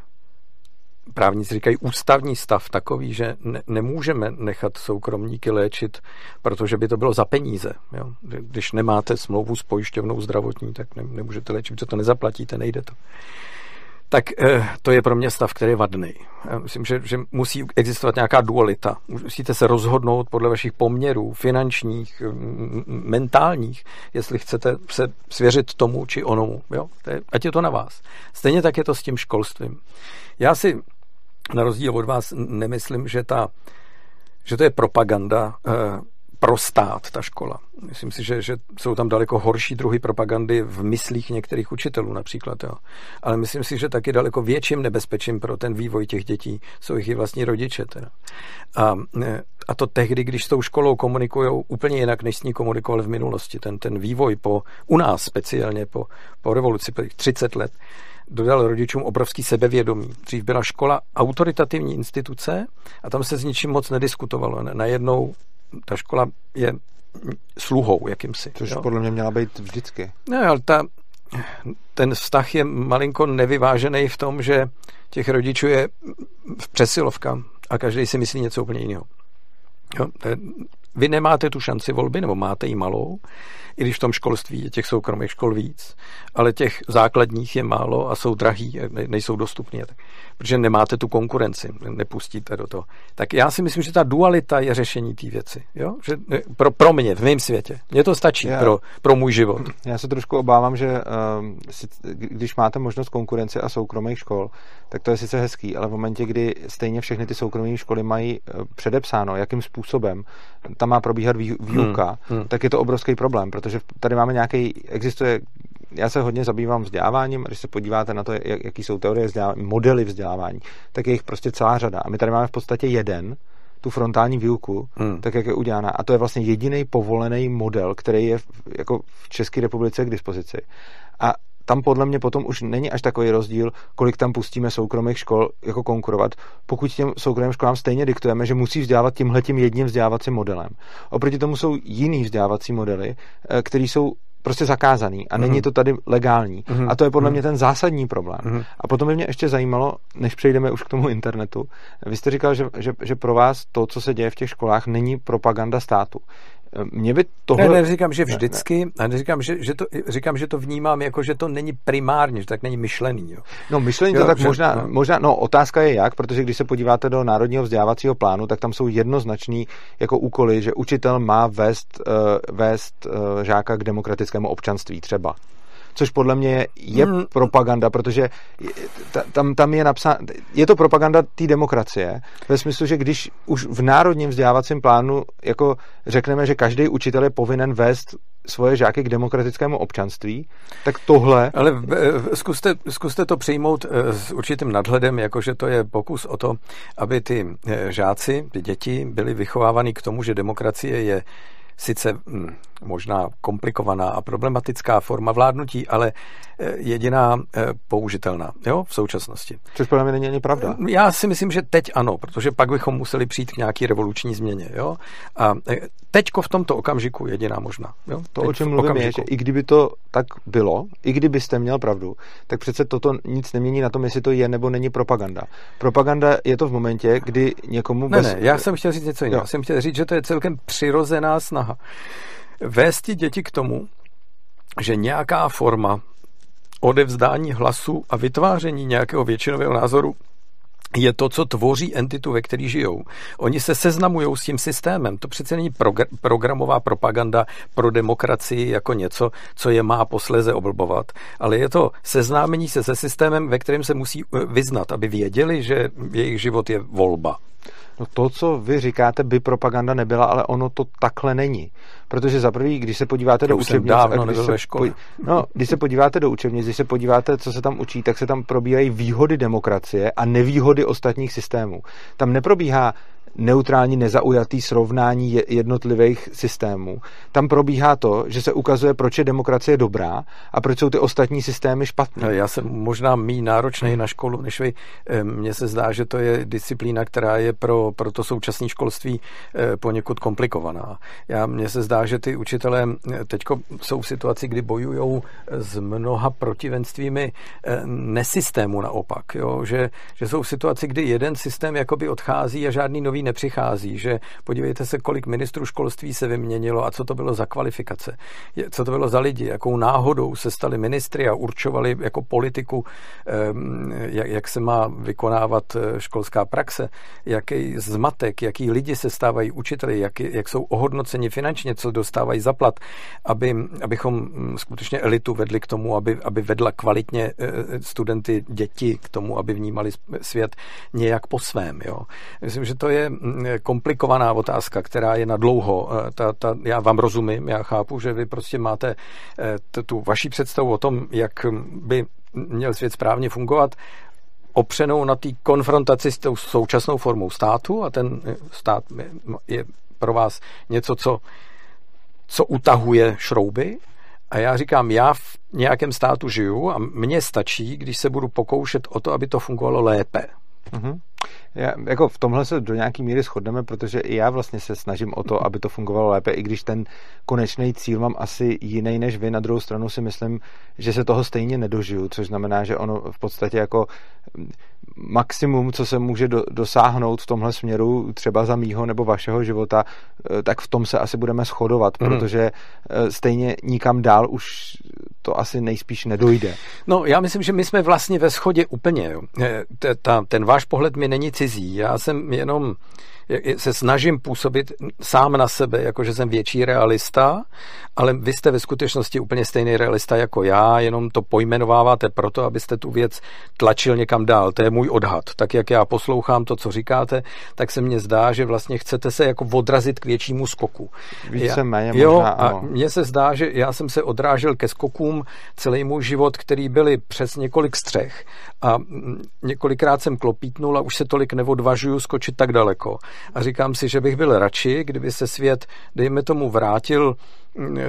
právníci říkají ústavní stav takový, že ne, nemůžeme nechat soukromníky léčit, protože by to bylo za peníze. Jo? Když nemáte smlouvu s pojišťovnou zdravotní, tak ne, nemůžete léčit, protože to nezaplatíte, nejde to tak eh, to je pro mě stav, který je vadný. Já myslím, že, že musí existovat nějaká dualita. Musíte se rozhodnout podle vašich poměrů, finančních, mentálních, jestli chcete se svěřit tomu či onomu. Jo? To je, ať je to na vás. Stejně tak je to s tím školstvím. Já si na rozdíl od vás nemyslím, že, ta, že to je propaganda eh, pro stát, ta škola. Myslím si, že, že jsou tam daleko horší druhy propagandy v myslích některých učitelů například. Jo. Ale myslím si, že taky daleko větším nebezpečím pro ten vývoj těch dětí jsou jejich vlastní rodiče. Teda. A, a to tehdy, když s tou školou komunikují úplně jinak, než s ní komunikovali v minulosti. Ten, ten vývoj po, u nás speciálně po, po revoluci, po 30 let, dodal rodičům obrovský sebevědomí. Dřív byla škola autoritativní instituce a tam se s ničím moc nediskutovalo. Najednou ta škola je sluhou jakýmsi. Což jo? podle mě měla být vždycky. No, ale ta, ten vztah je malinko nevyvážený v tom, že těch rodičů je v přesilovka a každý si myslí něco úplně jiného. Jo? Vy nemáte tu šanci volby, nebo máte ji malou, i když v tom školství je těch soukromých škol víc, ale těch základních je málo a jsou drahý, nejsou dostupní, protože nemáte tu konkurenci, nepustíte do toho. Tak já si myslím, že ta dualita je řešení té věci. Jo? Že pro, pro mě, v mém světě. Mně to stačí já, pro, pro můj život. Já se trošku obávám, že uh, když máte možnost konkurence a soukromých škol, tak to je sice hezký, ale v momentě, kdy stejně všechny ty soukromé školy mají uh, předepsáno, jakým způsobem tam má probíhat výuka, hmm, hmm. tak je to obrovský problém, protože tady máme nějaký, existuje, já se hodně zabývám vzděláváním, když se podíváte na to, jak, jaký jsou teorie vzdělávání, modely vzdělávání, tak je jich prostě celá řada. A my tady máme v podstatě jeden, tu frontální výuku, hmm. tak jak je udělána. A to je vlastně jediný povolený model, který je v, jako v České republice k dispozici. A tam podle mě potom už není až takový rozdíl, kolik tam pustíme soukromých škol jako konkurovat, pokud těm soukromým školám stejně diktujeme, že musí vzdělávat tímhle tím jedním vzdělávacím modelem. Oproti tomu jsou jiný vzdělávací modely, eh, které jsou prostě zakázaný a není mm. to tady legální. Mm. A to je podle mm. mě ten zásadní problém. A potom by mě ještě zajímalo, než přejdeme už k tomu internetu, vy jste říkal, že, že, že pro vás to, co se děje v těch školách, není propaganda státu. Mě by tohle... Ne, ne, říkám, že vždycky, ne, ne. říkám, že, že to, říkám, že to vnímám jako, že to není primárně, že tak není myšlený. Jo. No myšlení jo, to tak že, možná, no. možná, no otázka je jak, protože když se podíváte do Národního vzdělávacího plánu, tak tam jsou jednoznačný jako úkoly, že učitel má vést, uh, vést uh, žáka k demokratickému občanství třeba což podle mě je hmm. propaganda, protože tam, tam je napsáno, je to propaganda té demokracie, ve smyslu, že když už v národním vzdělávacím plánu jako řekneme, že každý učitel je povinen vést svoje žáky k demokratickému občanství, tak tohle... Ale zkuste, zkuste to přijmout eh, s určitým nadhledem, jakože to je pokus o to, aby ty eh, žáci, ty děti byly vychovávány k tomu, že demokracie je sice hm, možná komplikovaná a problematická forma vládnutí, ale eh, jediná eh, použitelná jo, v současnosti. Což podle mě není ani pravda. Já si myslím, že teď ano, protože pak bychom museli přijít k nějaký revoluční změně. Jo? A eh, teďko v tomto okamžiku jediná možná. Jo? To, teď o čem mluvím, okamžiku. je, že i kdyby to tak bylo, i kdybyste měl pravdu, tak přece toto nic nemění na tom, jestli to je nebo není propaganda. Propaganda je to v momentě, kdy někomu... Ne, bez... ne, já jsem chtěl říct něco jiného. Já jsem chtěl říct, že to je celkem přirozená snaha vést děti k tomu, že nějaká forma odevzdání hlasu a vytváření nějakého většinového názoru je to, co tvoří entitu, ve který žijou. Oni se seznamují s tím systémem. To přece není progr- programová propaganda pro demokracii jako něco, co je má posléze oblbovat, ale je to seznámení se se systémem, ve kterém se musí eh, vyznat, aby věděli, že jejich život je volba. No to, co vy říkáte, by propaganda nebyla, ale ono to takhle není. Protože za prvý, když se podíváte do učebnic... Dávno když se, po, no, když se podíváte do učebnic, když se podíváte, co se tam učí, tak se tam probíhají výhody demokracie a nevýhody ostatních systémů. Tam neprobíhá neutrální, nezaujatý srovnání jednotlivých systémů. Tam probíhá to, že se ukazuje, proč je demokracie dobrá a proč jsou ty ostatní systémy špatné. Já jsem možná mý náročný na školu než vy. Mně se zdá, že to je disciplína, která je pro, pro to současné školství eh, poněkud komplikovaná. Já Mně se zdá, že ty učitelé eh, teď jsou v situaci, kdy bojují s mnoha protivenstvími eh, nesystému naopak. Jo? Že, že jsou v situaci, kdy jeden systém jakoby odchází a žádný nový nepřichází. Že podívejte se, kolik ministrů školství se vyměnilo a co to bylo za kvalifikace. Co to bylo za lidi, jakou náhodou se stali ministry a určovali jako politiku, jak, se má vykonávat školská praxe, jaký zmatek, jaký lidi se stávají učiteli, jak, jak jsou ohodnoceni finančně, co dostávají za plat, aby, abychom mm, skutečně elitu vedli k tomu, aby, aby vedla kvalitně e, e, studenty, děti k tomu, aby vnímali svět nějak po svém. Jo. Myslím, že to je komplikovaná otázka, která je na dlouho. E, ta, ta, já vám rozumím, já chápu, že vy prostě máte tu vaši představu o tom, jak by měl svět správně fungovat opřenou na té konfrontaci s tou současnou formou státu a ten stát je pro vás něco, co, co utahuje šrouby. A já říkám, já v nějakém státu žiju a mně stačí, když se budu pokoušet o to, aby to fungovalo lépe. Mm-hmm. Já, jako v tomhle se do nějaký míry shodneme, protože i já vlastně se snažím o to, aby to fungovalo lépe, i když ten konečný cíl mám asi jiný než vy. Na druhou stranu si myslím, že se toho stejně nedožiju, což znamená, že ono v podstatě jako maximum, co se může do, dosáhnout v tomhle směru, třeba za mýho nebo vašeho života, eh, tak v tom se asi budeme shodovat, mm. protože eh, stejně nikam dál už to asi nejspíš nedojde. No, já myslím, že my jsme vlastně ve shodě úplně. Eh, ten váš pohled mi není cizí. Já jsem jenom se snažím působit sám na sebe, jakože jsem větší realista, ale vy jste ve skutečnosti úplně stejný realista jako já, jenom to pojmenováváte proto, abyste tu věc tlačil někam dál. To je můj odhad. Tak jak já poslouchám to, co říkáte, tak se mně zdá, že vlastně chcete se jako odrazit k většímu skoku. Více méně jo, a mně se zdá, že já jsem se odrážel ke skokům celý můj život, který byly přes několik střech a několikrát jsem klopítnul a už se tolik neodvažuju skočit tak daleko. A říkám si, že bych byl radši, kdyby se svět, dejme tomu, vrátil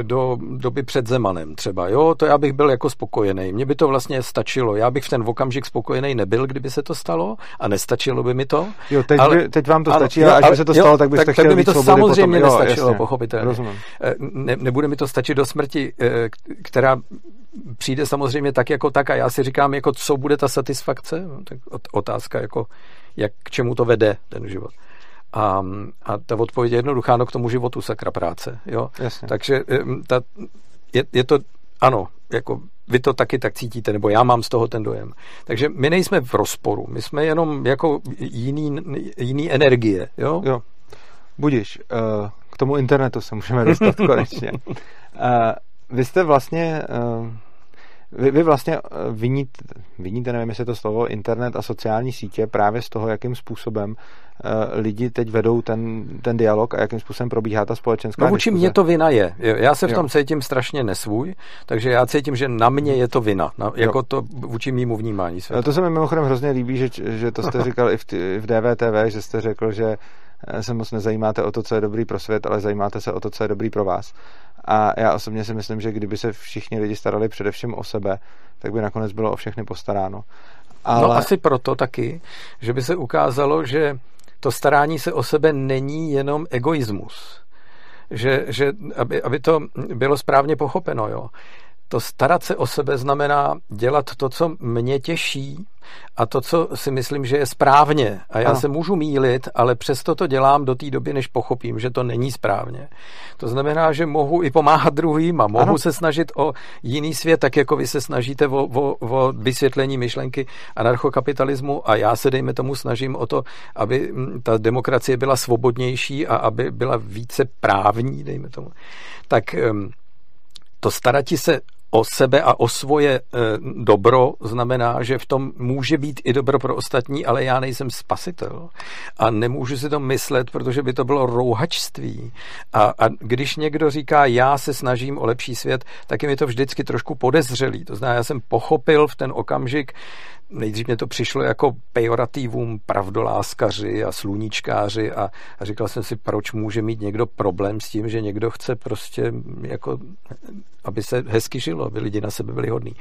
do doby před Zemanem třeba, jo, to já bych byl jako spokojený. Mně by to vlastně stačilo. Já bych v ten okamžik spokojený nebyl, kdyby se to stalo a nestačilo by mi to. Jo, teď, ale, by, teď vám to stačí, ale, až by se to stalo, tak byste tak, chtěl tak by mi to samozřejmě potom. nestačilo, jo, pochopitelně. Rozumím. Eh, ne, nebude mi to stačit do smrti, eh, která přijde samozřejmě tak jako tak a já si říkám, jako co bude ta satisfakce? No, tak otázka, jako jak k čemu to vede ten život. A, a ta odpověď je jednoduchá, no k tomu životu sakra práce. Jo? Jasně. Takže ta, je, je to, ano, jako vy to taky tak cítíte, nebo já mám z toho ten dojem. Takže my nejsme v rozporu, my jsme jenom jako jiný, jiný energie. Jo? jo. Budíš, uh, k tomu internetu se můžeme dostat konečně. Uh, vy jste vlastně uh, vy, vy vlastně eh, viníte, viníte, nevím, jestli to slovo, internet a sociální sítě právě z toho, jakým způsobem uh, lidi teď vedou ten, ten dialog a jakým způsobem probíhá ta společenská No vůči diskuze. mě to vina je. Já se v tom jo. cítím strašně nesvůj, takže já cítím, že na mě je to vina, na, jako jo. to vůči mýmu vnímání světa. To se mi mimochodem hrozně líbí, že, že to jste říkal i v, v DVTV, že jste řekl, že eh, se moc nezajímáte o to, co je dobrý pro svět, ale zajímáte se o to, co je dobrý pro vás. A já osobně si myslím, že kdyby se všichni lidi starali především o sebe, tak by nakonec bylo o všechny postaráno. No, Ale... No asi proto taky, že by se ukázalo, že to starání se o sebe není jenom egoismus. Že, že aby, aby to bylo správně pochopeno, jo to starat se o sebe znamená dělat to, co mě těší a to, co si myslím, že je správně. A já ano. se můžu mílit, ale přesto to dělám do té doby, než pochopím, že to není správně. To znamená, že mohu i pomáhat druhým a mohu ano. se snažit o jiný svět, tak jako vy se snažíte o, o, o vysvětlení myšlenky anarchokapitalismu a já se, dejme tomu, snažím o to, aby ta demokracie byla svobodnější a aby byla více právní, dejme tomu. Tak to starati se o sebe a o svoje e, dobro znamená, že v tom může být i dobro pro ostatní, ale já nejsem spasitel a nemůžu si to myslet, protože by to bylo rouhačství. A, a když někdo říká, já se snažím o lepší svět, tak je mi to vždycky trošku podezřelý. To znamená, já jsem pochopil v ten okamžik, nejdřív mě to přišlo jako pejorativum pravdoláskaři a sluníčkáři a, a říkal jsem si, proč může mít někdo problém s tím, že někdo chce prostě jako, aby se hezky žilo, aby lidi na sebe byli hodní.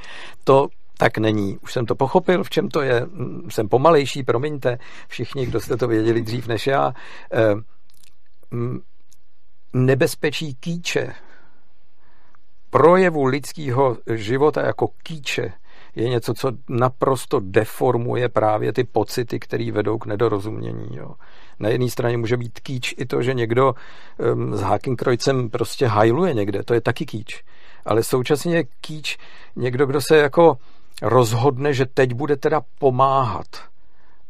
To tak není. Už jsem to pochopil, v čem to je. Jsem pomalejší, promiňte, všichni, kdo jste to věděli dřív než já. Eh, nebezpečí kýče, projevu lidského života jako kýče je něco, co naprosto deformuje právě ty pocity, které vedou k nedorozumění. Jo. Na jedné straně může být kýč i to, že někdo um, s Hakenkrojcem prostě hajluje někde, to je taky kýč. Ale současně je kýč někdo, kdo se jako rozhodne, že teď bude teda pomáhat.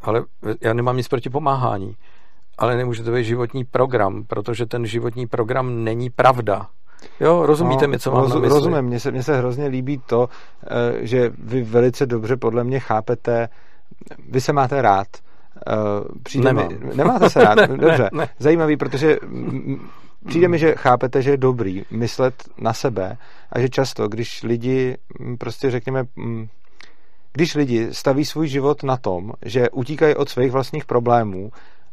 Ale já nemám nic proti pomáhání. Ale nemůže to být životní program, protože ten životní program není pravda. Jo, rozumíte no, mi, co mám roz, na mysli? Rozumím, mně se, mně se hrozně líbí to, eh, že vy velice dobře podle mě chápete, vy se máte rád. Eh, přijde mi, nemáte se rád, dobře. Ne, ne. Zajímavý, protože přijde mi, že chápete, že je dobrý myslet na sebe a že často, když lidi prostě řekněme když lidi staví svůj život na tom, že utíkají od svých vlastních problémů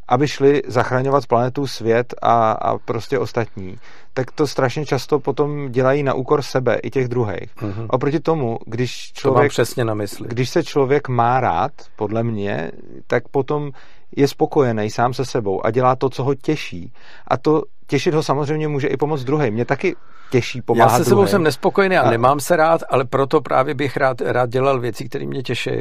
aby šli zachraňovat planetu, svět a, a prostě ostatní, tak to strašně často potom dělají na úkor sebe i těch druhých. Mm-hmm. Oproti tomu, když člověk... To přesně na mysli. Když se člověk má rád, podle mě, tak potom je spokojený sám se sebou a dělá to, co ho těší. A to těšit ho samozřejmě může i pomoct druhým. Mě taky těší pomáhat Já se sebou jsem nespokojený a, a nemám se rád, ale proto právě bych rád, rád dělal věci, které mě těší,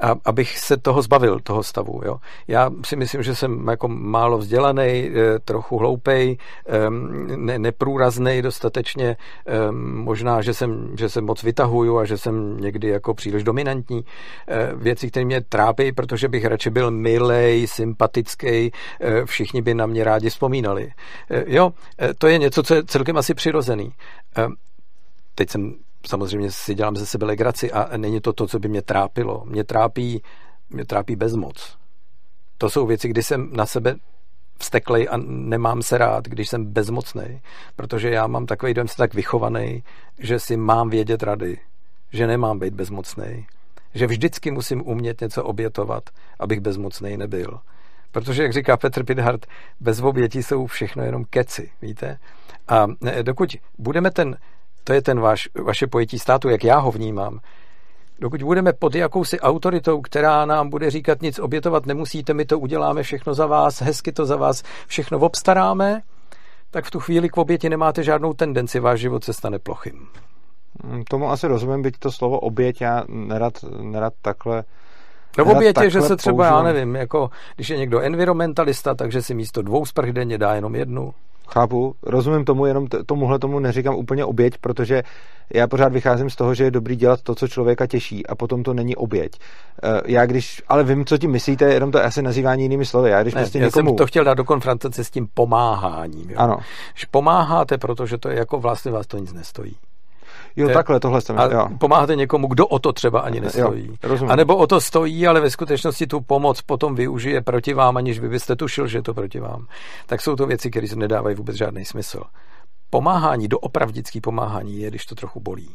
a, abych se toho zbavil, toho stavu. Jo. Já si myslím, že jsem jako málo vzdělaný, eh, trochu hloupej, ne, neprůrazný dostatečně, možná, že jsem, že se moc vytahuju a že jsem někdy jako příliš dominantní. Eh, věci, které mě trápí, protože bych radši byl milej, sympatický, eh, všichni by na mě rádi vzpomínali. Jo, to je něco, co je celkem asi přirozený. Ehm, teď jsem samozřejmě si dělám ze sebe legraci a není to to, co by mě trápilo. Mě trápí, mě trápí bezmoc. To jsou věci, kdy jsem na sebe vsteklej a nemám se rád, když jsem bezmocný, protože já mám takový dojem, jsem tak vychovaný, že si mám vědět rady, že nemám být bezmocný, že vždycky musím umět něco obětovat, abych bezmocný nebyl. Protože, jak říká Petr Pidhart, bez obětí jsou všechno jenom keci, víte? A dokud budeme ten, to je ten váš, vaše pojetí státu, jak já ho vnímám, dokud budeme pod jakousi autoritou, která nám bude říkat nic obětovat nemusíte, my to uděláme všechno za vás, hezky to za vás všechno obstaráme, tak v tu chvíli k oběti nemáte žádnou tendenci, váš život se stane plochým. Mm, tomu asi rozumím, byť to slovo oběť já nerad, nerad takhle No v obětě, že se třeba, používám. já nevím, jako když je někdo environmentalista, takže si místo dvou sprch denně dá jenom jednu. Chápu, rozumím tomu, jenom t- tomuhle tomu neříkám úplně oběť, protože já pořád vycházím z toho, že je dobrý dělat to, co člověka těší a potom to není oběť. Uh, já když, ale vím, co tím myslíte, jenom to asi nazývání jinými slovy. Já, když ne, prostě já někomu... jsem to chtěl dát do konfrontace s tím pomáháním. Jo? Ano. Že pomáháte, protože to je jako vlastně vás to nic nestojí. Jo, je, takhle, tohle jsem. A jo. pomáháte někomu, kdo o to třeba ani nestojí. Jo, a nebo o to stojí, ale ve skutečnosti tu pomoc potom využije proti vám, aniž by byste tušil, že je to proti vám. Tak jsou to věci, které se nedávají vůbec žádný smysl. Pomáhání, doopravdický pomáhání je, když to trochu bolí.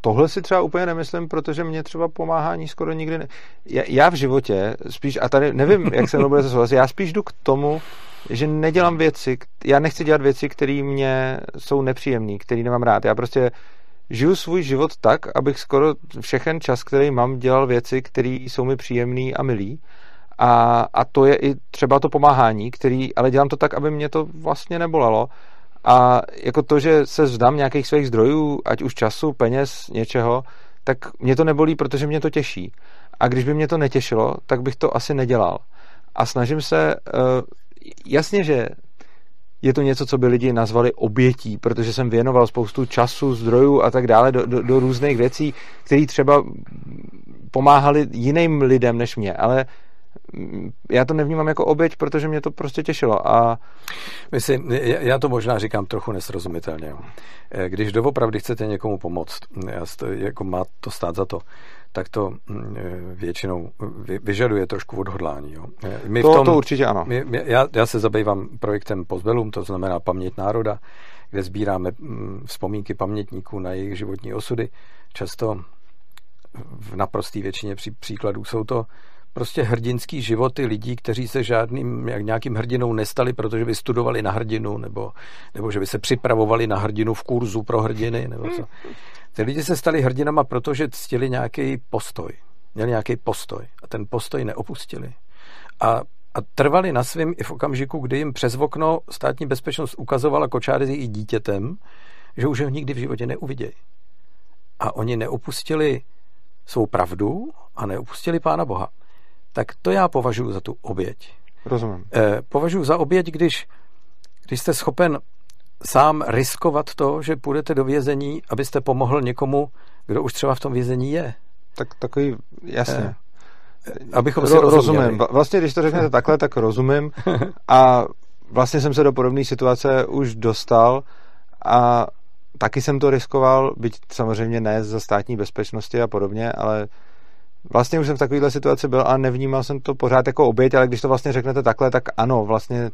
Tohle si třeba úplně nemyslím, protože mě třeba pomáhání skoro nikdy ne... Já, já v životě spíš, a tady nevím, jak se mnou bude souhlasit, já spíš jdu k tomu, že nedělám věci, já nechci dělat věci, které mě jsou nepříjemné, které nemám rád. Já prostě žiju svůj život tak, abych skoro všechen čas, který mám, dělal věci, které jsou mi příjemné a milý. A, a to je i třeba to pomáhání, který, ale dělám to tak, aby mě to vlastně nebolelo. A jako to, že se vzdám nějakých svých zdrojů, ať už času, peněz, něčeho, tak mě to nebolí, protože mě to těší. A když by mě to netěšilo, tak bych to asi nedělal. A snažím se uh, jasně, že je to něco, co by lidi nazvali obětí, protože jsem věnoval spoustu času, zdrojů a tak dále do, do, do různých věcí, které třeba pomáhali jiným lidem než mě, ale já to nevnímám jako oběť, protože mě to prostě těšilo. A... Myslím, já to možná říkám trochu nesrozumitelně. Když doopravdy chcete někomu pomoct, jako má to stát za to, tak to mm, e, většinou vyžaduje trošku odhodlání. Jo. E, my to, v tom, to určitě ano. My, my, já, já se zabývám projektem Pozbelum, to znamená Paměť národa, kde sbíráme mm, vzpomínky pamětníků na jejich životní osudy. Často v naprosté většině pří, příkladů jsou to prostě hrdinský životy lidí, kteří se žádným nějakým hrdinou nestali, protože by studovali na hrdinu, nebo, nebo že by se připravovali na hrdinu v kurzu pro hrdiny, nebo co. Ty lidi se stali hrdinama, protože ctili nějaký postoj. Měli nějaký postoj. A ten postoj neopustili. A, a trvali na svém i v okamžiku, kdy jim přes okno státní bezpečnost ukazovala kočáry i dítětem, že už ho nikdy v životě neuvidějí. A oni neopustili svou pravdu a neopustili Pána Boha tak to já považuji za tu oběť. Rozumím. Eh, považuji za oběť, když, když jste schopen sám riskovat to, že půjdete do vězení, abyste pomohl někomu, kdo už třeba v tom vězení je. Tak takový, jasně. Eh, abychom si rozuměli. Rozumím. Vlastně, když to řeknete takhle, tak rozumím. A vlastně jsem se do podobné situace už dostal a taky jsem to riskoval, byť samozřejmě ne za státní bezpečnosti a podobně, ale vlastně už jsem v takovéhle situaci byl a nevnímal jsem to pořád jako oběť, ale když to vlastně řeknete takhle, tak ano, vlastně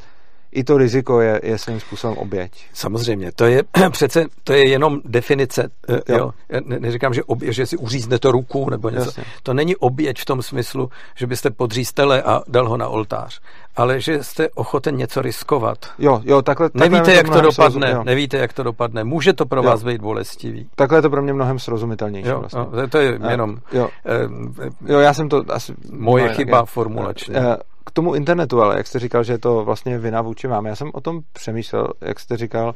i to riziko je, je svým způsobem oběť. Samozřejmě, to je přece, to je jenom definice, eh, jo. jo. Já ne, neříkám, že, obě, že si uříznete ruku nebo něco. Jasně. To není oběť v tom smyslu, že byste podřístele a dal ho na oltář, ale že jste ochoten něco riskovat. Jo, jo, takhle, takhle nevíte, jak to dopadne, jo. nevíte, jak to dopadne. Může to pro vás jo. být bolestivý. Takhle je to pro mě mnohem srozumitelnější. Jo, vlastně. jo, to je jenom jo. Eh, jo, já jsem to asi... Moje chyba formulačně. Eh, k tomu internetu, ale jak jste říkal, že je to vlastně vina vůči vám. Já jsem o tom přemýšlel, jak jste říkal,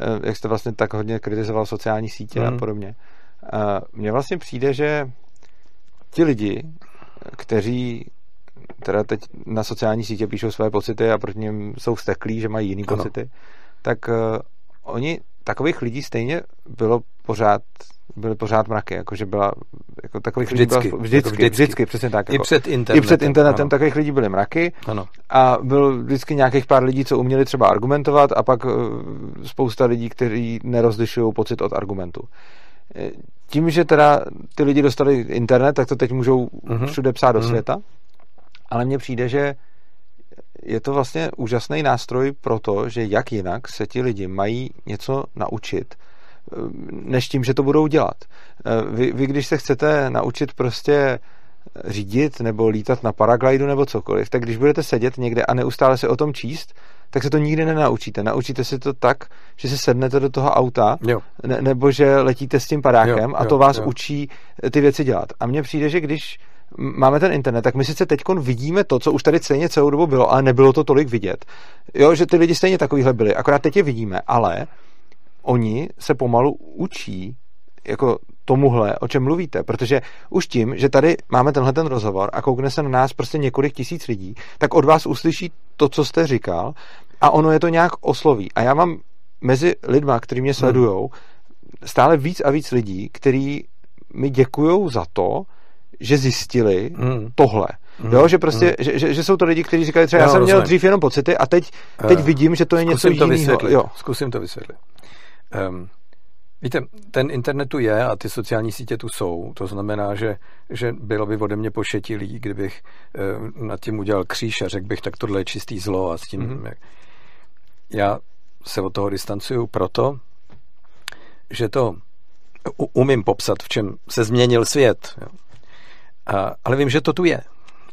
eh, jak jste vlastně tak hodně kritizoval sociální sítě mm. a mhm. podobně. Mně vlastně přijde, že ti lidi, kteří teda teď na sociální sítě píšou své pocity a proti něm jsou vzteklí, že mají jiný ano. pocity, tak uh, oni, takových lidí stejně bylo pořád byly pořád mraky, jakože byla jako takových vždycky, lidí byla, vždycky, jako vždycky, vždycky, přesně tak. Jako, I před internetem. I před internetem ano. takových lidí byly mraky ano. a byl vždycky nějakých pár lidí, co uměli třeba argumentovat a pak uh, spousta lidí, kteří nerozlišují pocit od argumentu. Eh, tím, že teda ty lidi dostali internet, tak to teď můžou uh-huh. všude psát do uh-huh. světa, ale mně přijde, že je to vlastně úžasný nástroj pro to, že jak jinak se ti lidi mají něco naučit, než tím, že to budou dělat. Vy, vy když se chcete naučit prostě řídit nebo lítat na paraglidu nebo cokoliv, tak když budete sedět někde a neustále se o tom číst, tak se to nikdy nenaučíte. Naučíte se to tak, že se sednete do toho auta, jo. Ne, nebo že letíte s tím padákem jo, a to vás jo. učí ty věci dělat. A mně přijde, že když máme ten internet, tak my sice teď vidíme to, co už tady stejně celou dobu bylo, ale nebylo to tolik vidět. Jo, že ty lidi stejně takovýhle byli, akorát teď je vidíme, ale oni se pomalu učí jako tomuhle, o čem mluvíte, protože už tím, že tady máme tenhle ten rozhovor a koukne se na nás prostě několik tisíc lidí, tak od vás uslyší to, co jste říkal a ono je to nějak osloví. A já mám mezi lidma, kteří mě sledují, stále víc a víc lidí, kteří mi děkují za to, že zjistili hmm. tohle. Hmm. Jo, že prostě, hmm. že, že, že, jsou to lidi, kteří říkají třeba, já, já jsem rozumím. měl dřív jenom pocity a teď, teď uh, vidím, že to je něco jiného. Jo. Zkusím to vysvětlit. Um, víte, ten internetu je a ty sociální sítě tu jsou. To znamená, že, že bylo by ode mě pošetilý, kdybych uh, nad tím udělal kříž a řekl bych, tak tohle je čistý zlo a s tím... Hmm. Jak... Já se od toho distancuju proto, že to umím popsat, v čem se změnil svět. Jo. A, ale vím, že to tu je.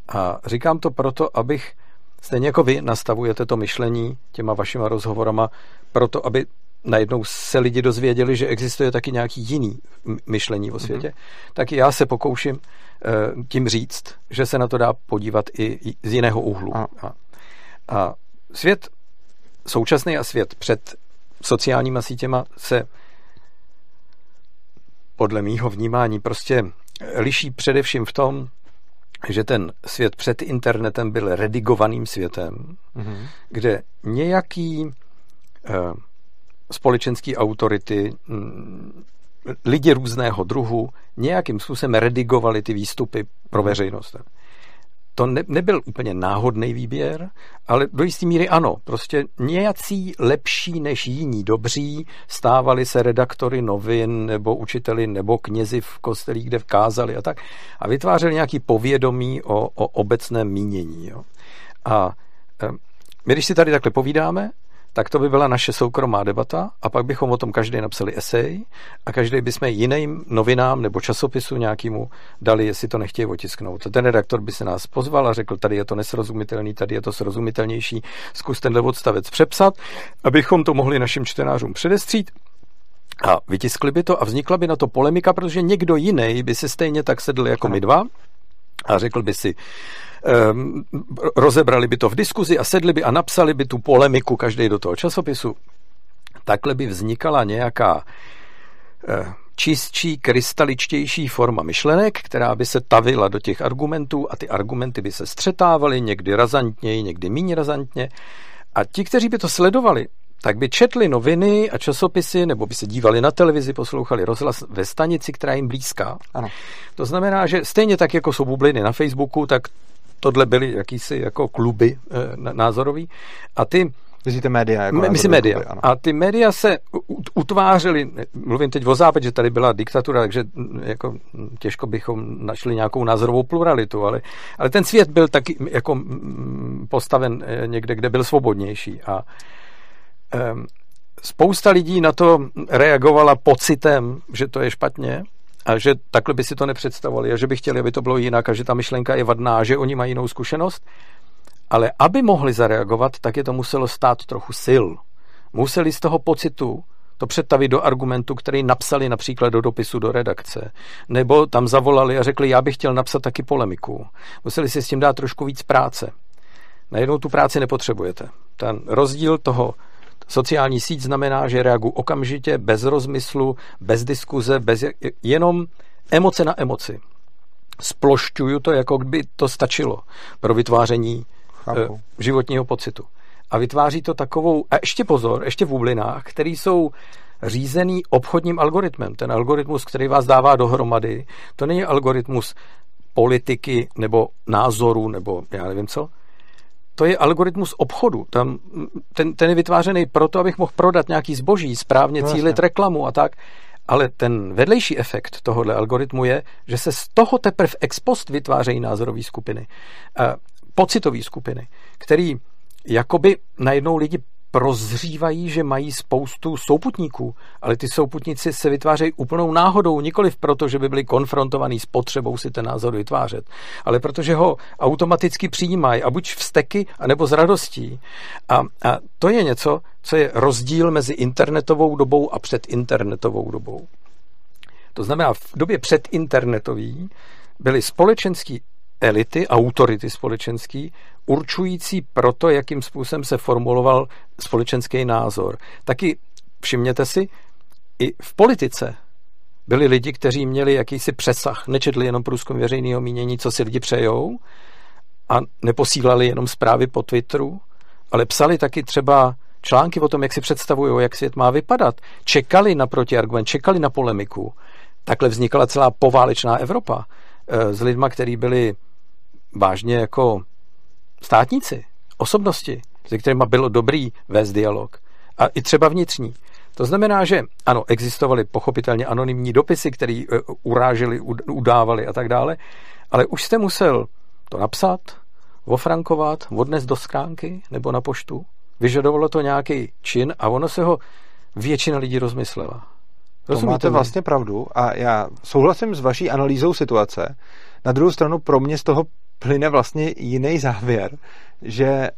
A říkám to proto, abych, stejně jako vy nastavujete to myšlení těma vašima rozhovorama, proto, aby najednou se lidi dozvěděli, že existuje taky nějaký jiný myšlení o světě, mm-hmm. tak já se pokouším uh, tím říct, že se na to dá podívat i z jiného úhlu. A, a svět současný a svět před sociálníma sítěma se podle mýho vnímání prostě liší především v tom, že ten svět před internetem byl redigovaným světem, mm-hmm. kde nějaký eh, společenský autority, mm, lidi různého druhu nějakým způsobem redigovali ty výstupy pro veřejnost to ne, nebyl úplně náhodný výběr, ale do jisté míry ano. Prostě nějací lepší než jiní dobří stávali se redaktory novin nebo učiteli nebo knězi v kostelích, kde vkázali a tak a vytvářeli nějaký povědomí o, o obecném mínění. Jo. A my, když si tady takhle povídáme, tak to by byla naše soukromá debata a pak bychom o tom každý napsali esej a každý bychom jiným novinám nebo časopisu nějakému dali, jestli to nechtějí otisknout. Ten redaktor by se nás pozval a řekl, tady je to nesrozumitelný, tady je to srozumitelnější, zkus tenhle odstavec přepsat, abychom to mohli našim čtenářům předestřít. A vytiskli by to a vznikla by na to polemika, protože někdo jiný by se stejně tak sedl jako my dva a řekl by si, um, rozebrali by to v diskuzi a sedli by a napsali by tu polemiku každý do toho časopisu. Takhle by vznikala nějaká uh, čistší, krystaličtější forma myšlenek, která by se tavila do těch argumentů a ty argumenty by se střetávaly někdy razantněji, někdy méně razantně. A ti, kteří by to sledovali, tak by četli noviny a časopisy, nebo by se dívali na televizi, poslouchali rozhlas ve stanici, která jim blízká. Ano. To znamená, že stejně tak, jako jsou bubliny na Facebooku, tak tohle byly jakýsi jako kluby e, názorový. A ty Myslíte média? Jako Myslím média. Kluby, ano. A ty média se utvářely, mluvím teď o západě, že tady byla diktatura, takže jako těžko bychom našli nějakou názorovou pluralitu, ale, ale ten svět byl taky jako postaven e, někde, kde byl svobodnější. A Ehm, spousta lidí na to reagovala pocitem, že to je špatně a že takhle by si to nepředstavovali a že by chtěli, aby to bylo jinak a že ta myšlenka je vadná že oni mají jinou zkušenost. Ale aby mohli zareagovat, tak je to muselo stát trochu sil. Museli z toho pocitu to přetavit do argumentu, který napsali například do dopisu do redakce. Nebo tam zavolali a řekli, já bych chtěl napsat taky polemiku. Museli si s tím dát trošku víc práce. Najednou tu práci nepotřebujete. Ten rozdíl toho Sociální síť znamená, že reaguji okamžitě, bez rozmyslu, bez diskuze, bez jenom emoce na emoci. Splošťuju to, jako by to stačilo pro vytváření Chápu. Eh, životního pocitu. A vytváří to takovou, a ještě pozor, ještě v bublinách, který jsou řízený obchodním algoritmem. Ten algoritmus, který vás dává dohromady, to není algoritmus politiky nebo názoru nebo já nevím co, to je algoritmus obchodu. Tam, ten, ten je vytvářený proto, abych mohl prodat nějaký zboží, správně no, cílit reklamu a tak. Ale ten vedlejší efekt tohohle algoritmu je, že se z toho teprve ex post vytvářejí názorové skupiny, eh, pocitové skupiny, který jakoby najednou lidi prozřívají, že mají spoustu souputníků, ale ty souputníci se vytvářejí úplnou náhodou, nikoli proto, že by byli konfrontovaní s potřebou si ten názor vytvářet, ale protože ho automaticky přijímají a buď vsteky, anebo s radostí. A, a to je něco, co je rozdíl mezi internetovou dobou a předinternetovou dobou. To znamená, v době předinternetový byly společenský elity, autority společenský, určující pro to, jakým způsobem se formuloval společenský názor. Taky všimněte si, i v politice byli lidi, kteří měli jakýsi přesah, nečetli jenom průzkum veřejného mínění, co si lidi přejou, a neposílali jenom zprávy po Twitteru, ale psali taky třeba články o tom, jak si představují, jak svět má vypadat. Čekali na protiargument, čekali na polemiku. Takhle vznikala celá poválečná Evropa eh, s lidma, kteří byli vážně jako státníci, osobnosti, se kterými bylo dobrý vést dialog. A i třeba vnitřní. To znamená, že ano, existovaly pochopitelně anonymní dopisy, které uh, uráželi, udávali a tak dále, ale už jste musel to napsat, ofrankovat, odnes do skránky nebo na poštu. Vyžadovalo to nějaký čin a ono se ho většina lidí rozmyslela. Rozumíte to máte mi? vlastně pravdu a já souhlasím s vaší analýzou situace. Na druhou stranu pro mě z toho plyne vlastně jiný závěr, že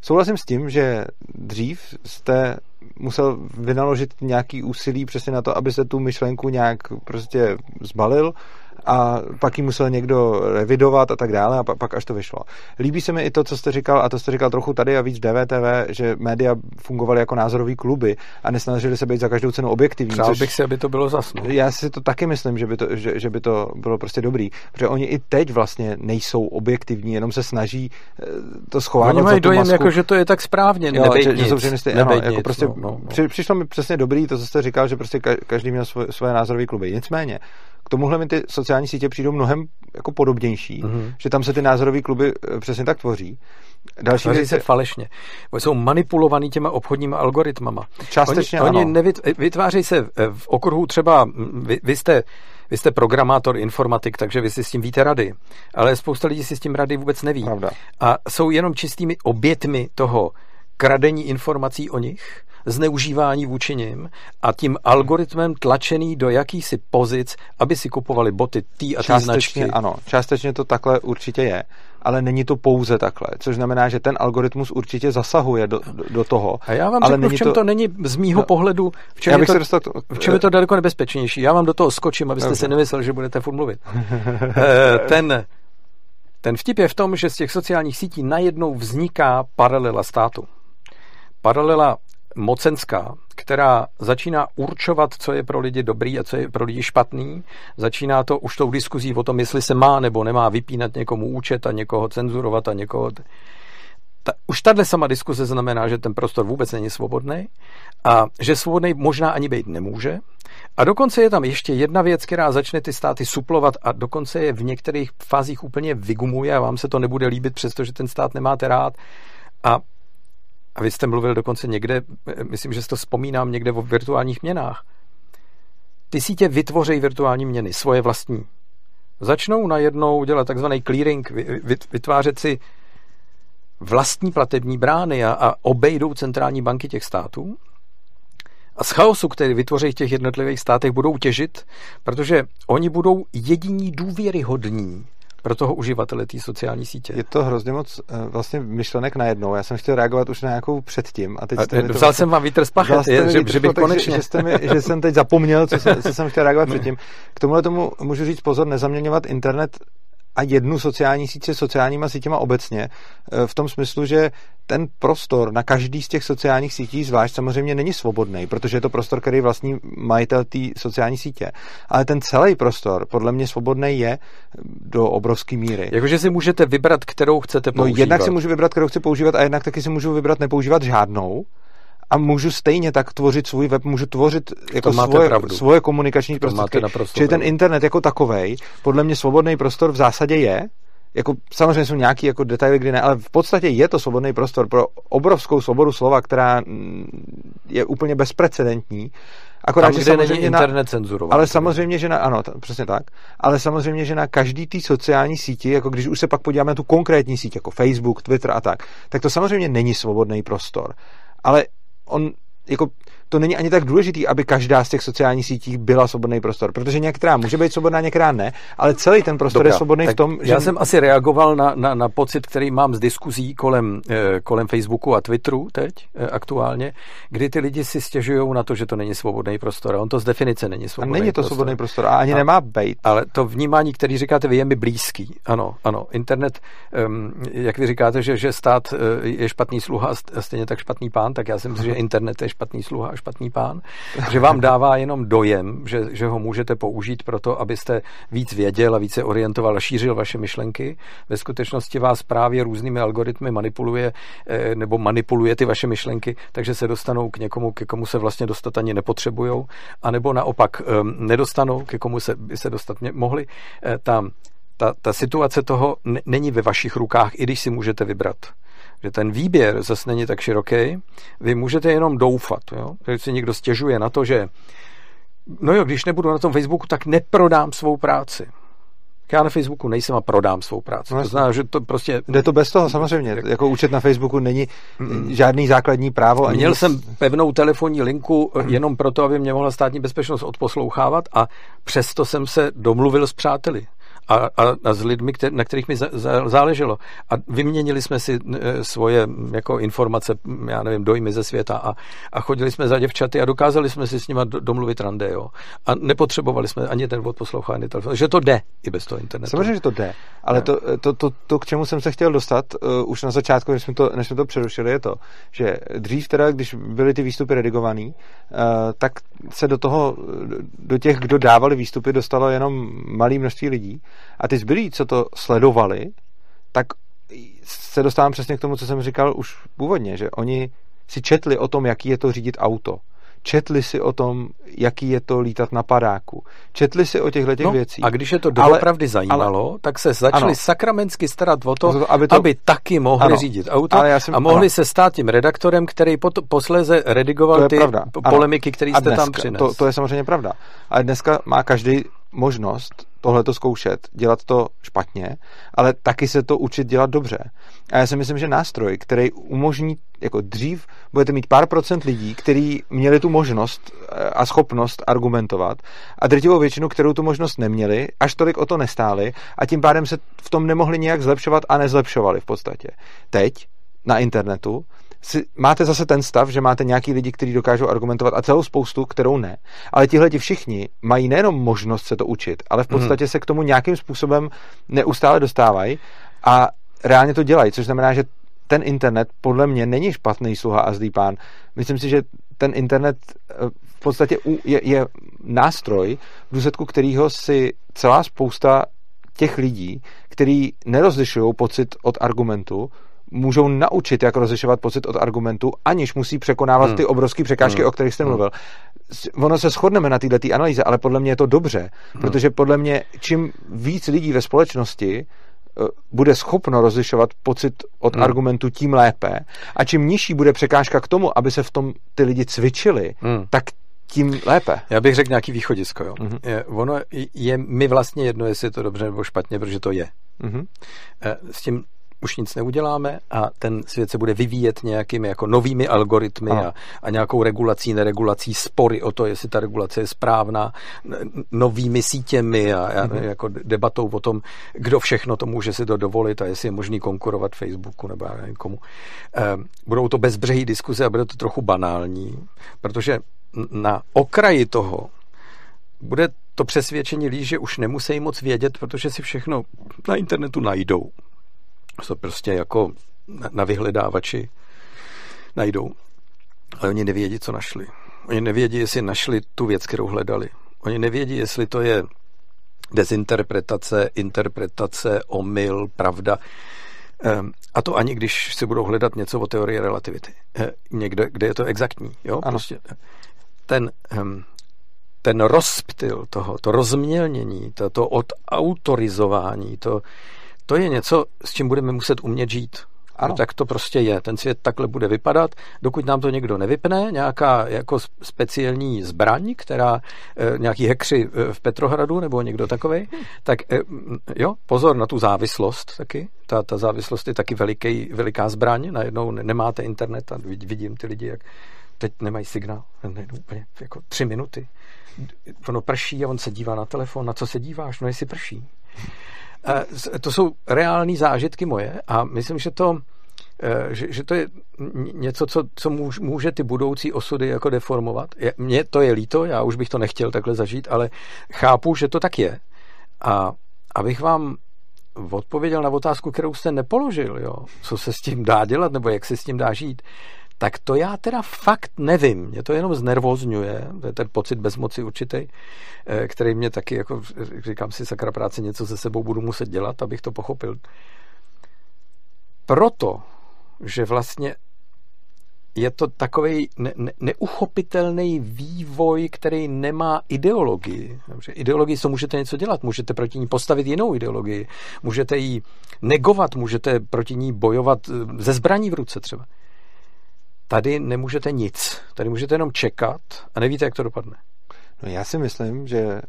souhlasím s tím, že dřív jste musel vynaložit nějaký úsilí přesně na to, aby se tu myšlenku nějak prostě zbalil a pak ji musel někdo revidovat a tak dále a pak, pak až to vyšlo. Líbí se mi i to, co jste říkal, a to jste říkal trochu tady a víc DVTV, že média fungovaly jako názorový kluby a nesnažili se být za každou cenu objektivní. Přál bych si, aby to bylo zasno. Já si to taky myslím, že by to, že, že by to bylo prostě dobrý, protože oni i teď vlastně nejsou objektivní, jenom se snaží eh, to schovávat Oni mají dojem, masku. jako, že to je tak správně, jo, že, že jsou ano, jako nic, prostě no, no, no. přišlo mi přesně dobrý to, co jste říkal, že prostě každý měl svoje, svoje názorové kluby. Nicméně, k tomuhle mi ty sociální sítě přijdou mnohem jako podobnější, mm-hmm. že tam se ty názorové kluby eh, přesně tak tvoří. Další věc se falešně. Oni jsou manipulovaný těma obchodníma algoritmama. Částečně oni, ano. Oni nevyt, vytvářejí se v okruhu třeba, vy, vy jste vy jste programátor, informatik, takže vy si s tím víte rady. Ale spousta lidí si s tím rady vůbec neví. Pravda. A jsou jenom čistými obětmi toho kradení informací o nich, zneužívání vůči nim a tím algoritmem tlačený do jakýsi pozic, aby si kupovali boty tý a tý značky. Ano, částečně to takhle určitě je, ale není to pouze takhle, což znamená, že ten algoritmus určitě zasahuje do, do, do toho. A já vám ale řeknu, v čem to... to není z mýho no, pohledu, v čem, je to, dostal to, v čem je to daleko nebezpečnější. Já vám do toho skočím, abyste Dobře. si nemyslel, že budete furt mluvit. Eh, ten, ten vtip je v tom, že z těch sociálních sítí najednou vzniká paralela státu. Paralela mocenská, která začíná určovat, co je pro lidi dobrý a co je pro lidi špatný. Začíná to už tou diskuzí o tom, jestli se má nebo nemá vypínat někomu účet a někoho cenzurovat a někoho... Ta, už tahle sama diskuze znamená, že ten prostor vůbec není svobodný a že svobodný možná ani být nemůže. A dokonce je tam ještě jedna věc, která začne ty státy suplovat a dokonce je v některých fázích úplně vygumuje a vám se to nebude líbit, přestože ten stát nemáte rád. A a vy jste mluvil dokonce někde, myslím, že si to vzpomínám někde o virtuálních měnách. Ty sítě vytvoří virtuální měny, svoje vlastní. Začnou najednou dělat takzvaný clearing, vytvářet si vlastní platební brány a, a obejdou centrální banky těch států. A z chaosu, který vytvoří v těch jednotlivých státech, budou těžit, protože oni budou jediní důvěryhodní pro toho uživatele té sociální sítě. Je to hrozně moc uh, vlastně myšlenek najednou. Já jsem chtěl reagovat už na nějakou předtím. A teď a, vzal vlastně, jsem vám vítr z pachet, je, že, že bych konečně... Že, že, jste mi, že jsem teď zapomněl, co jsem, co jsem chtěl reagovat předtím. K tomuhle tomu můžu říct pozor, nezaměňovat internet a jednu sociální síť se sociálníma sítěma obecně, e, v tom smyslu, že ten prostor na každý z těch sociálních sítí zvlášť samozřejmě není svobodný, protože je to prostor, který vlastní majitel té sociální sítě. Ale ten celý prostor podle mě svobodný je do obrovské míry. Jakože si můžete vybrat, kterou chcete používat. No jednak si můžu vybrat, kterou chci používat a jednak taky si můžu vybrat nepoužívat žádnou a můžu stejně tak tvořit svůj web, můžu tvořit jako svoje, svoje komunikační prostředky. Čili ten internet jako takovej, podle mě svobodný prostor v zásadě je, jako samozřejmě jsou nějaký jako detaily, kdy ne, ale v podstatě je to svobodný prostor pro obrovskou svobodu slova, která mm, je úplně bezprecedentní. Akorát, Tam, že samozřejmě není na, internet. Ale samozřejmě, že na, ano, t- přesně tak, ale samozřejmě, že na každý té sociální síti, jako když už se pak podíváme na tu konkrétní síť, jako Facebook, Twitter a tak, tak to samozřejmě není svobodný prostor. Ale on jako to není ani tak důležitý, aby každá z těch sociálních sítí byla svobodný prostor, protože některá může být svobodná, některá ne, ale celý ten prostor Dobrá, je svobodný v tom, že... Já jsem asi reagoval na, na, na pocit, který mám z diskuzí kolem, eh, kolem Facebooku a Twitteru teď eh, aktuálně, kdy ty lidi si stěžují na to, že to není svobodný prostor. A on to z definice není svobodný A není to prostor. svobodný prostor a ani a, nemá být. Ale to vnímání, který říkáte vy, je mi blízký. Ano, ano. Internet, um, jak vy říkáte, že, že stát uh, je špatný sluha a stejně tak špatný pán, tak já si myslím, že internet je špatný sluha a špatný pán že vám dává jenom dojem, že, že ho můžete použít pro to, abyste víc věděl a více orientoval a šířil vaše myšlenky. Ve skutečnosti vás právě různými algoritmy manipuluje eh, nebo manipuluje ty vaše myšlenky, takže se dostanou k někomu, ke komu se vlastně dostat ani nepotřebujou, anebo naopak ehm, nedostanou, ke komu se by se dostat mohli. Eh, ta, ta, ta situace toho není ve vašich rukách, i když si můžete vybrat že ten výběr zase není tak široký, vy můžete jenom doufat. Jo? Když si někdo stěžuje na to, že no jo, když nebudu na tom Facebooku, tak neprodám svou práci. Já na Facebooku nejsem a prodám svou práci. No, to znamená, že to prostě... Jde to bez toho, samozřejmě. Jako účet na Facebooku není mm. žádný základní právo. Ani Měl nic... jsem pevnou telefonní linku mm. jenom proto, aby mě mohla státní bezpečnost odposlouchávat a přesto jsem se domluvil s přáteli a, a, a s lidmi, kter, na kterých mi záleželo. A vyměnili jsme si e, svoje jako informace, já nevím, dojmy ze světa a, a chodili jsme za děvčaty a dokázali jsme si s nimi domluvit rande, jo. A nepotřebovali jsme ani ten odposlouchání telefon. Že to jde i bez toho internetu. Samozřejmě, že to jde. Ale to, to, to, to, k čemu jsem se chtěl dostat uh, už na začátku, než jsme, to, než jsme to přerušili, je to, že dřív teda, když byly ty výstupy redigovaný, uh, tak se do toho, do těch, kdo dávali výstupy, dostalo jenom malé množství lidí a ty zbylí, co to sledovali, tak se dostávám přesně k tomu, co jsem říkal už původně, že oni si četli o tom, jaký je to řídit auto. Četli si o tom, jaký je to lítat na padáku. Četli si o těchto těch no, věcích. A když je to doopravdy zajímalo, ale, tak se začali ano, sakramensky starat o to, to aby, to, aby taky mohli ano, řídit auto ale já jsem, a mohli ano. se stát tím redaktorem, který pot, posléze redigoval ty polemiky, které jste dneska, tam přinesl. To, to je samozřejmě pravda. Ale dneska má každý možnost tohle to zkoušet, dělat to špatně, ale taky se to učit dělat dobře. A já si myslím, že nástroj, který umožní, jako dřív budete mít pár procent lidí, kteří měli tu možnost eh, a schopnost argumentovat a drtivou většinu, kterou tu možnost neměli, až tolik o to nestáli a tím pádem se v tom nemohli nějak zlepšovat a nezlepšovali v podstatě. Teď na internetu si, máte zase ten stav, že máte nějaký lidi, kteří dokážou argumentovat a celou spoustu, kterou ne. Ale tihle ti všichni mají nejenom možnost se to učit, ale v mhm. podstatě se k tomu nějakým způsobem neustále dostávají a reálně to dělají, což znamená, že ten internet podle mě není špatný sluha a zlý pán. Myslím si, že ten internet eh, v podstatě je, je nástroj, v důsledku kterého si celá spousta těch lidí, kteří nerozlišují pocit od argumentu, můžou naučit, jak rozlišovat pocit od argumentu, aniž musí překonávat hmm. ty obrovské překážky, hmm. o kterých jste hmm. mluvil. Ono se shodneme na této analýze, ale podle mě je to dobře, hmm. protože podle mě čím víc lidí ve společnosti eh, bude schopno rozlišovat pocit od hmm. argumentu, tím lépe. A čím nižší bude překážka k tomu, aby se v tom ty lidi cvičili, hmm. tak tím lépe. Já bych řekl nějaký východisko. Jo. Mm-hmm. Je, ono je mi vlastně jedno, jestli je to dobře nebo špatně, protože to je. Mm-hmm. S tím už nic neuděláme a ten svět se bude vyvíjet nějakými jako novými algoritmy a, a nějakou regulací, neregulací, spory o to, jestli ta regulace je správná, novými sítěmi a, a mm-hmm. jako debatou o tom, kdo všechno to může si to dovolit a jestli je možný konkurovat Facebooku nebo já nevím komu. E, budou to bezbřehý diskuze a bude to trochu banální, protože na okraji toho bude to přesvědčení lidí, že už nemusí moc vědět, protože si všechno na internetu najdou to prostě jako na vyhledávači najdou. Ale oni nevědí, co našli. Oni nevědí, jestli našli tu věc, kterou hledali. Oni nevědí, jestli to je dezinterpretace, interpretace, omyl, pravda. Ehm, a to ani když si budou hledat něco o teorii relativity. Eh, někde, kde je to exaktní. Jo? Prostě ten, ehm, ten rozptyl toho, to rozmělnění, to, to odautorizování, to, to je něco, s čím budeme muset umět žít. Ano. No, tak to prostě je. Ten svět takhle bude vypadat, dokud nám to někdo nevypne, nějaká jako speciální zbraň, která e, nějaký hekři e, v Petrohradu nebo někdo takový, hmm. tak e, jo, pozor na tu závislost taky. Ta, ta závislost je taky veliký, veliká zbraň. Najednou nemáte internet a vidím ty lidi, jak teď nemají signál. Najednou úplně jako tři minuty. Ono prší a on se dívá na telefon. Na co se díváš? No jestli prší. To jsou reální zážitky moje a myslím, že to, e, že, že to je něco, co, co může ty budoucí osudy jako deformovat. Mně to je líto, já už bych to nechtěl takhle zažít, ale chápu, že to tak je. A abych vám odpověděl na otázku, kterou jste nepoložil, jo, co se s tím dá dělat, nebo jak se s tím dá žít, tak to já teda fakt nevím. Mě to jenom znervozňuje, to je ten pocit bezmoci určitý, eh, který mě taky, jako říkám si, sakra práce, něco se sebou budu muset dělat, abych to pochopil. Proto, že vlastně je to takový ne, ne, neuchopitelný vývoj, který nemá ideologii. Dobře, ideologii co můžete něco dělat, můžete proti ní postavit jinou ideologii, můžete ji negovat, můžete proti ní bojovat eh, ze zbraní v ruce třeba. Tady nemůžete nic. Tady můžete jenom čekat a nevíte, jak to dopadne. No já si myslím, že uh,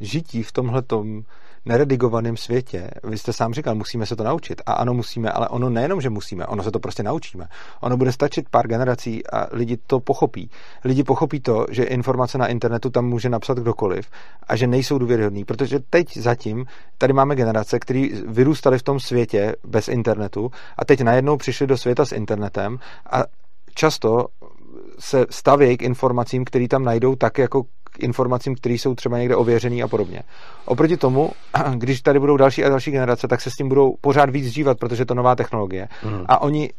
žití v tomhletom neredigovaném světě, vy jste sám říkal, musíme se to naučit. A ano, musíme, ale ono nejenom, že musíme, ono se to prostě naučíme. Ono bude stačit pár generací a lidi to pochopí. Lidi pochopí to, že informace na internetu tam může napsat kdokoliv a že nejsou důvěryhodný, protože teď zatím tady máme generace, které vyrůstaly v tom světě bez internetu a teď najednou přišli do světa s internetem a často se stavějí k informacím, které tam najdou, tak jako k informacím, které jsou třeba někde ověřený a podobně. Oproti tomu, když tady budou další a další generace, tak se s tím budou pořád víc žívat, protože je to nová technologie. Mm. A oni,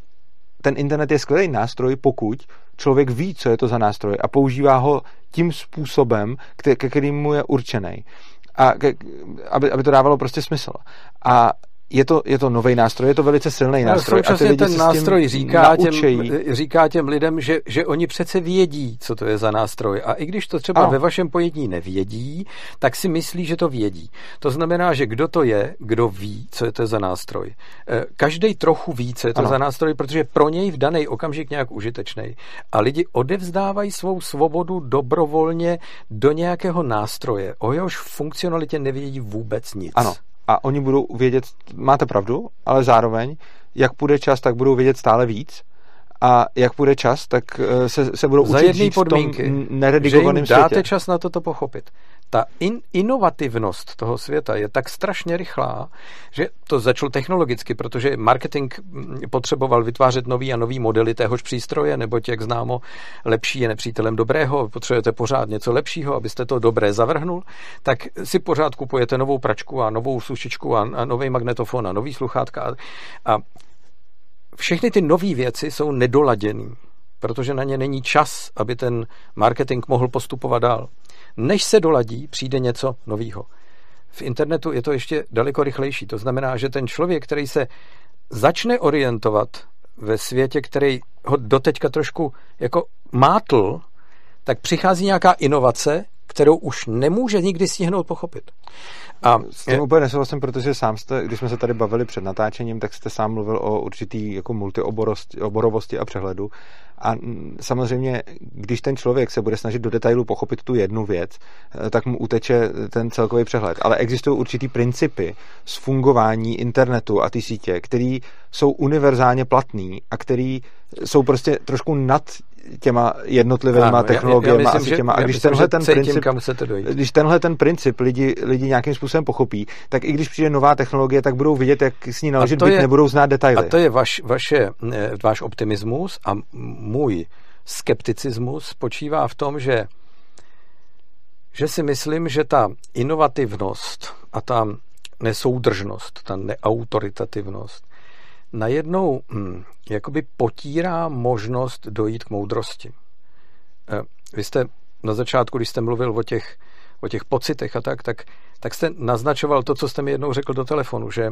ten internet je skvělý nástroj, pokud člověk ví, co je to za nástroj a používá ho tím způsobem, ke kterému je určený. A ke, aby, aby to dávalo prostě smysl. A je to, je to nový nástroj, je to velice silný nástroj. No, a ty lidi ten nástroj říká těm, říká těm lidem, že, že oni přece vědí, co to je za nástroj. A i když to třeba ano. ve vašem pojetí nevědí, tak si myslí, že to vědí. To znamená, že kdo to je, kdo ví, co je to za nástroj. Eh, Každý trochu ví, co je to ano. za nástroj, protože pro něj v daný okamžik nějak užitečný. A lidi odevzdávají svou svobodu dobrovolně do nějakého nástroje, o jehož funkcionalitě nevědí vůbec nic. Ano a oni budou vědět, máte pravdu, ale zároveň, jak půjde čas, tak budou vědět stále víc a jak půjde čas, tak eh, se, se budou Za učit žít podmínky, v tom neredigovaném že jim dáte světě. čas na to to pochopit. Ta in, inovativnost toho světa je tak strašně rychlá, že to začalo technologicky, protože marketing mm, potřeboval vytvářet nový a nový modely téhož přístroje, neboť, jak známo, lepší je nepřítelem dobrého, potřebujete pořád něco lepšího, abyste to dobré zavrhnul, tak si pořád kupujete novou pračku a novou sušičku a, a nový magnetofon a nový sluchátka a, a všechny ty nové věci jsou nedoladěný, protože na ně není čas, aby ten marketing mohl postupovat dál. Než se doladí, přijde něco nového. V internetu je to ještě daleko rychlejší. To znamená, že ten člověk, který se začne orientovat ve světě, který ho doteďka trošku jako mátl, tak přichází nějaká inovace, kterou už nemůže nikdy stihnout pochopit. A s tím je... úplně nesouhlasím, protože sám jste, když jsme se tady bavili před natáčením, tak jste sám mluvil o určitý jako multioborovosti a přehledu. A samozřejmě, když ten člověk se bude snažit do detailu pochopit tu jednu věc, eh, tak mu uteče ten celkový přehled. Ale existují určitý principy z fungování internetu a ty sítě, které jsou univerzálně platný a které jsou prostě trošku nad těma jednotlivými technologiemi a těma. A když tenhle ten princip, kam se to když tenhle ten princip lidi, lidi nějakým způsobem pochopí, tak i když přijde nová technologie, tak budou vidět, jak s ní naložit, byť nebudou znát detaily. A to je vaš, vaše, eh, váš optimismus a můj skepticismus spočívá v tom, že že si myslím, že ta inovativnost a ta nesoudržnost, ta neautoritativnost najednou hm, jakoby potírá možnost dojít k moudrosti. Eh, vy jste na začátku, když jste mluvil o těch, o těch pocitech a tak, tak, tak jste naznačoval to, co jste mi jednou řekl do telefonu, že,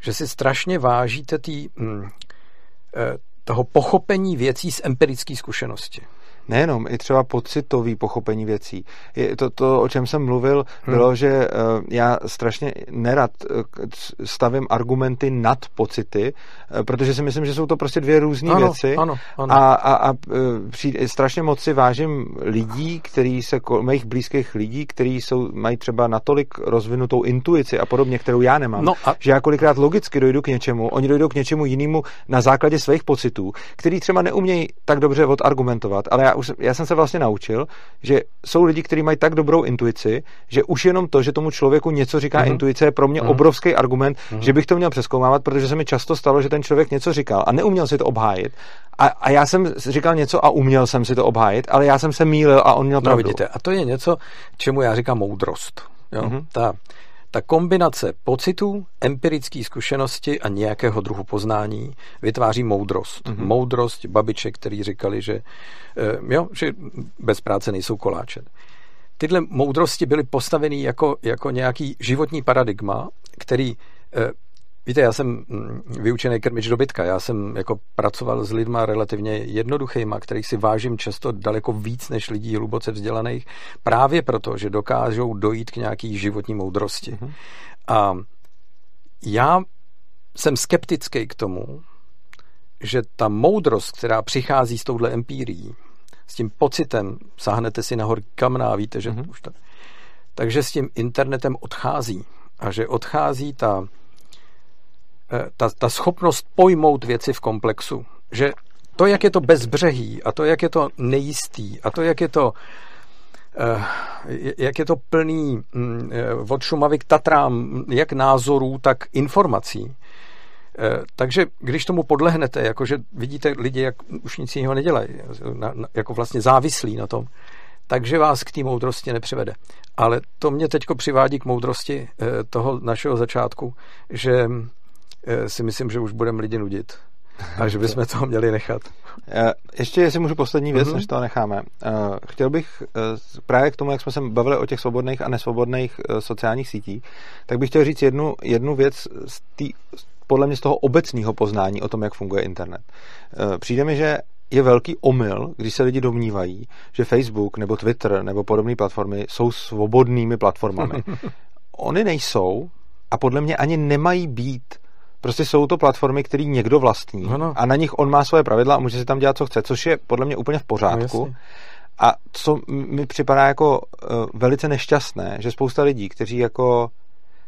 že si strašně vážíte tý, hm, eh, toho pochopení věcí z empirické zkušenosti nejenom, i třeba pocitový pochopení věcí. Je to, to, o čem jsem mluvil, hmm. bylo, že uh, já strašně nerad uh, stavím argumenty nad pocity, uh, protože si myslím, že jsou to prostě dvě různé věci. Ano, ano. A, a, a přijde, strašně moc si vážím lidí, který se, mých blízkých lidí, kteří jsou, mají třeba natolik rozvinutou intuici a podobně, kterou já nemám, no a... že já kolikrát logicky dojdu k něčemu, oni dojdou k něčemu jinému na základě svých pocitů, který třeba neumějí tak dobře odargumentovat, ale já už, já jsem se vlastně naučil, že jsou lidi, kteří mají tak dobrou intuici, že už jenom to, že tomu člověku něco říká mm-hmm. intuice, je pro mě mm-hmm. obrovský argument, mm-hmm. že bych to měl přeskoumávat, protože se mi často stalo, že ten člověk něco říkal a neuměl si to obhájit. A, a já jsem říkal něco a uměl jsem si to obhájit, ale já jsem se mýlil a on měl no, pravdu. No vidíte, a to je něco, čemu já říkám moudrost. Jo? Mm-hmm. Ta, ta kombinace pocitů, empirické zkušenosti a nějakého druhu poznání vytváří moudrost. Mm-hmm. Moudrost babiček, který říkali, že, eh, jo, že bez práce nejsou koláče. Tyhle moudrosti byly postaveny jako, jako nějaký životní paradigma, který eh, Víte, já jsem mm, vyučený krmič dobytka. Já jsem jako pracoval s lidma relativně jednoduchýma, kterých si vážím často daleko víc než lidí hluboce vzdělaných, právě proto, že dokážou dojít k nějaký životní moudrosti. Mm-hmm. A já jsem skeptický k tomu, že ta moudrost, která přichází s touhle empírií, s tím pocitem, sáhnete si nahoru kamna a víte, že mm-hmm. už tak, takže s tím internetem odchází. A že odchází ta ta, ta schopnost pojmout věci v komplexu. Že to, jak je to bezbřehý a to, jak je to nejistý a to, jak je to eh, jak je to plný mm, eh, od Šumavy k Tatrám, jak názorů, tak informací. Takže když tomu podlehnete, jakože vidíte lidi, jak už nic jiného nedělají, jako vlastně závislí na tom, takže vás k té moudrosti nepřivede. Ale to mě teď přivádí k moudrosti toho našeho začátku, že Eh, si myslím, že už budeme lidi nudit. A že bychom to měli nechat. Eh, ještě, jestli můžu poslední věc, mm-hmm. než to necháme. Eh, chtěl bych eh, právě k tomu, jak jsme se bavili o těch svobodných a nesvobodných sociálních sítích, tak bych chtěl říct jednu, jednu věc z tý, podle mě z toho obecného poznání o tom, jak funguje internet. Přijde mi, že je velký omyl, když se lidi domnívají, že Facebook nebo Twitter nebo podobné platformy jsou svobodnými platformami. Oni nejsou a podle mě ani nemají být Prostě jsou to platformy, které někdo vlastní ano. a na nich on má svoje pravidla a může si tam dělat, co chce, což je podle mě úplně v pořádku. No, a co mi připadá jako uh, velice nešťastné, že spousta lidí, kteří jako,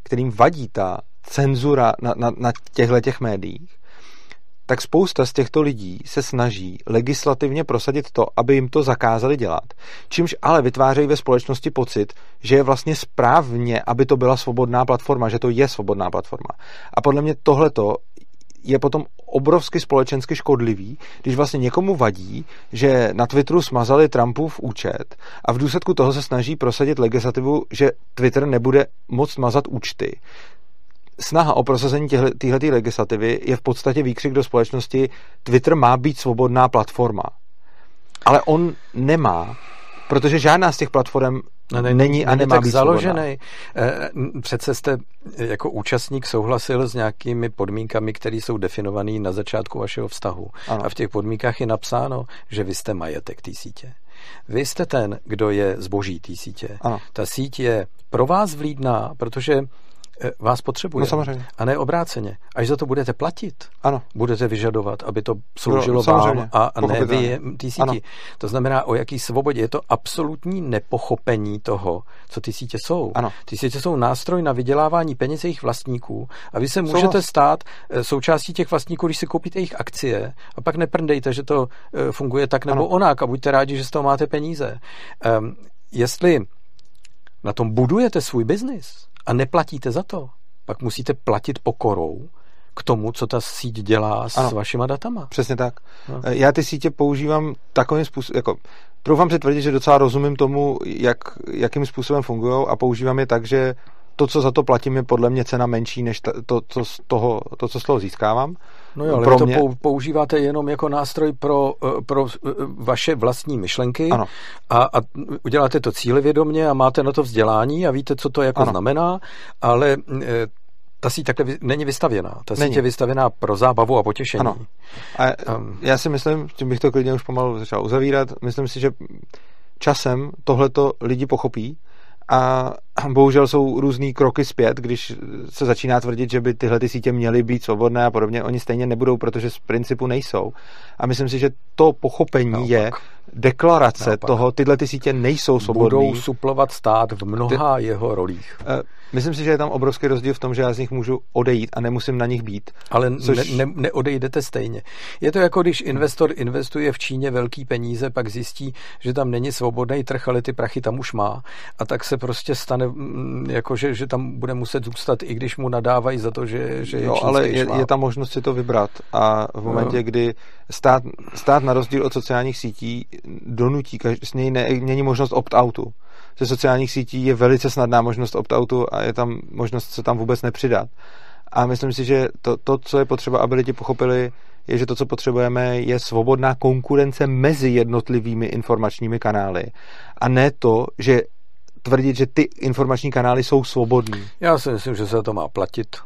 kterým vadí ta cenzura na, na, na těchto těch médiích, tak spousta z těchto lidí se snaží legislativně prosadit to, aby jim to zakázali dělat. Čímž ale vytvářejí ve společnosti pocit, že je vlastně správně, aby to byla svobodná platforma, že to je svobodná platforma. A podle mě tohleto je potom obrovsky společensky škodlivý, když vlastně někomu vadí, že na Twitteru smazali Trumpův účet a v důsledku toho se snaží prosadit legislativu, že Twitter nebude moct mazat účty snaha o prosazení téhle legislativy je v podstatě výkřik do společnosti Twitter má být svobodná platforma. Ale on nemá, protože žádná z těch platform no, není, není a nemá tak být založený. Svobodná. Eh, přece jste jako účastník souhlasil s nějakými podmínkami, které jsou definované na začátku vašeho vztahu. Ano. A v těch podmínkách je napsáno, že vy jste majetek té sítě. Vy jste ten, kdo je zboží té sítě. Ano. Ta síť je pro vás vlídná, protože vás potřebuje. No samozřejmě. A ne obráceně. Až za to budete platit, ano. budete vyžadovat, aby to sloužilo no, vám a ne vy ty síti. Ano. To znamená, o jaký svobodě. Je to absolutní nepochopení toho, co ty sítě jsou. Ano. Ty sítě jsou nástroj na vydělávání peněz jejich vlastníků a vy se můžete Souhlas. stát eh, součástí těch vlastníků, když si koupíte jejich akcie a pak neprndejte, že to eh, funguje tak nebo ano. onak a buďte rádi, že z toho máte peníze. Um, jestli na tom budujete svůj biznis, a neplatíte za to, pak musíte platit pokorou k tomu, co ta síť dělá s ano, vašima datama. Přesně tak. No. Já ty sítě používám takovým způsobem, jako troufám si tvrdit, že docela rozumím tomu, jak, jakým způsobem fungují a používám je tak, že to, co za to platím, je podle mě cena menší, než to, to, z, toho, to co z toho získávám. No jo, ale pro mě... to používáte jenom jako nástroj pro, eh, pro eh, vaše vlastní myšlenky ano. A, a uděláte to cílevědomě a máte na to vzdělání a víte, co to jako ano. znamená, ale eh, ta síť takhle není vystavěná. Ta síť je vystavěná pro zábavu a potěšení. Ano. A um, já si myslím, tím bych to klidně už pomalu začal uzavírat, myslím si, že časem tohleto lidi pochopí a bohužel jsou různý kroky zpět, když se začíná tvrdit, že by tyhle ty sítě měly být svobodné a podobně. Oni stejně nebudou, protože z principu nejsou. A myslím si, že to pochopení Naopak. je deklarace Naopak. toho, tyhle ty sítě nejsou svobodné. Budou suplovat stát v mnoha ty, jeho rolích. Myslím si, že je tam obrovský rozdíl v tom, že já z nich můžu odejít a nemusím na nich být. Ale což... ne, ne, neodejdete stejně. Je to jako když investor investuje v Číně velký peníze, pak zjistí, že tam není svobodný trh, ale ty prachy tam už má. A tak se prostě stane, mm, jako že, že tam bude muset zůstat, i když mu nadávají za to, že, že je jo, ale je, je tam možnost si to vybrat. A v momentě, no. kdy stát, stát na rozdíl od sociálních sítí donutí, s něj ne, není možnost opt-outu ze sociálních sítí je velice snadná možnost opt-outu a je tam možnost se tam vůbec nepřidat. A myslím si, že to, to, co je potřeba, aby lidi pochopili, je, že to, co potřebujeme, je svobodná konkurence mezi jednotlivými informačními kanály. A ne to, že tvrdit, že ty informační kanály jsou svobodní. Já si myslím, že se to má platit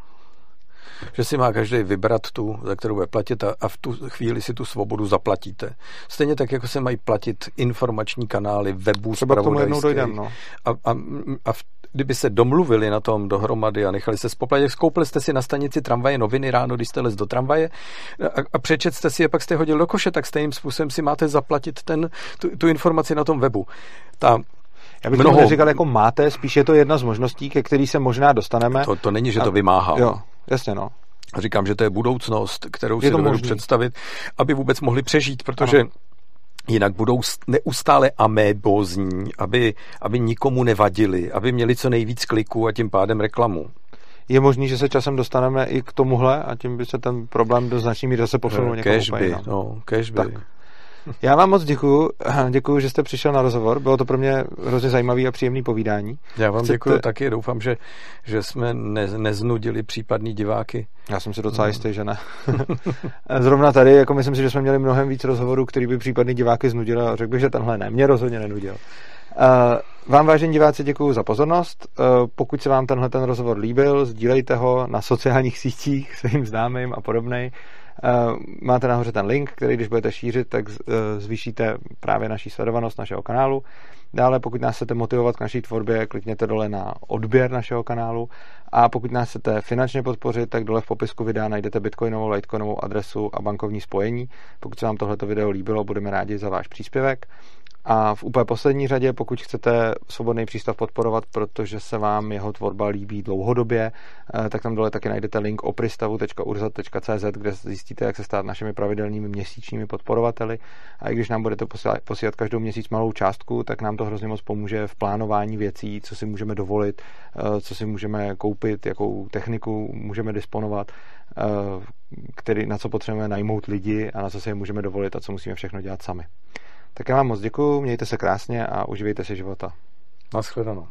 že si má každý vybrat tu, za kterou bude platit a, a v tu chvíli si tu svobodu zaplatíte. Stejně tak, jako se mají platit informační kanály, webů, Třeba k tomu jednou dojdem, no. A, a, a v, kdyby se domluvili na tom dohromady a nechali se spoplatit, skoupili jste si na stanici tramvaje noviny ráno, když jste les do tramvaje a, a přečet jste si je, pak jste hodil do koše, tak stejným způsobem si máte zaplatit ten, tu, tu informaci na tom webu. Ta já bych mnoho... říkal jako máte, spíš je to jedna z možností, ke který se možná dostaneme. To, to není, že to vymáhá. Jo, jasně no. Říkám, že to je budoucnost, kterou je si dovedu možný. představit, aby vůbec mohli přežít, protože ano. jinak budou neustále amébozní, aby, aby nikomu nevadili, aby měli co nejvíc kliků a tím pádem reklamu. Je možný, že se časem dostaneme i k tomuhle a tím by se ten problém do značný míry zase posunul někam úplně. No. Tak. Já vám moc děkuju, děkuju, že jste přišel na rozhovor. Bylo to pro mě hrozně zajímavý a příjemný povídání. Já vám Chcete... děkuju taky. Doufám, že, že jsme ne, neznudili případní diváky. Já jsem si docela jistý, že ne. Zrovna tady, jako myslím si, že jsme měli mnohem víc rozhovorů, který by případný diváky znudil a řekl bych, že tenhle ne. Mě rozhodně nenudil. Uh, vám, vážení diváci, děkuji za pozornost. Uh, pokud se vám tenhle ten rozhovor líbil, sdílejte ho na sociálních sítích svým známým a podobnej. Uh, máte nahoře ten link, který když budete šířit, tak zvýšíte právě naší sledovanost našeho kanálu. Dále, pokud nás chcete motivovat k naší tvorbě, klikněte dole na odběr našeho kanálu a pokud nás chcete finančně podpořit, tak dole v popisku videa najdete bitcoinovou, litecoinovou adresu a bankovní spojení. Pokud se vám tohleto video líbilo, budeme rádi za váš příspěvek. A v úplně poslední řadě, pokud chcete svobodný přístav podporovat, protože se vám jeho tvorba líbí dlouhodobě, eh, tak tam dole taky najdete link opristavu.urzat.cz, kde zjistíte, jak se stát našimi pravidelnými měsíčními podporovateli. A i když nám budete posílat každou měsíc malou částku, tak nám to hrozně moc pomůže v plánování věcí, co si můžeme dovolit, eh, co si můžeme koupit, jakou techniku můžeme disponovat, eh, který, na co potřebujeme najmout lidi a na co si je můžeme dovolit a co musíme všechno dělat sami. Tak já vám moc děkuji, mějte se krásně a uživejte si života. Naschledanou.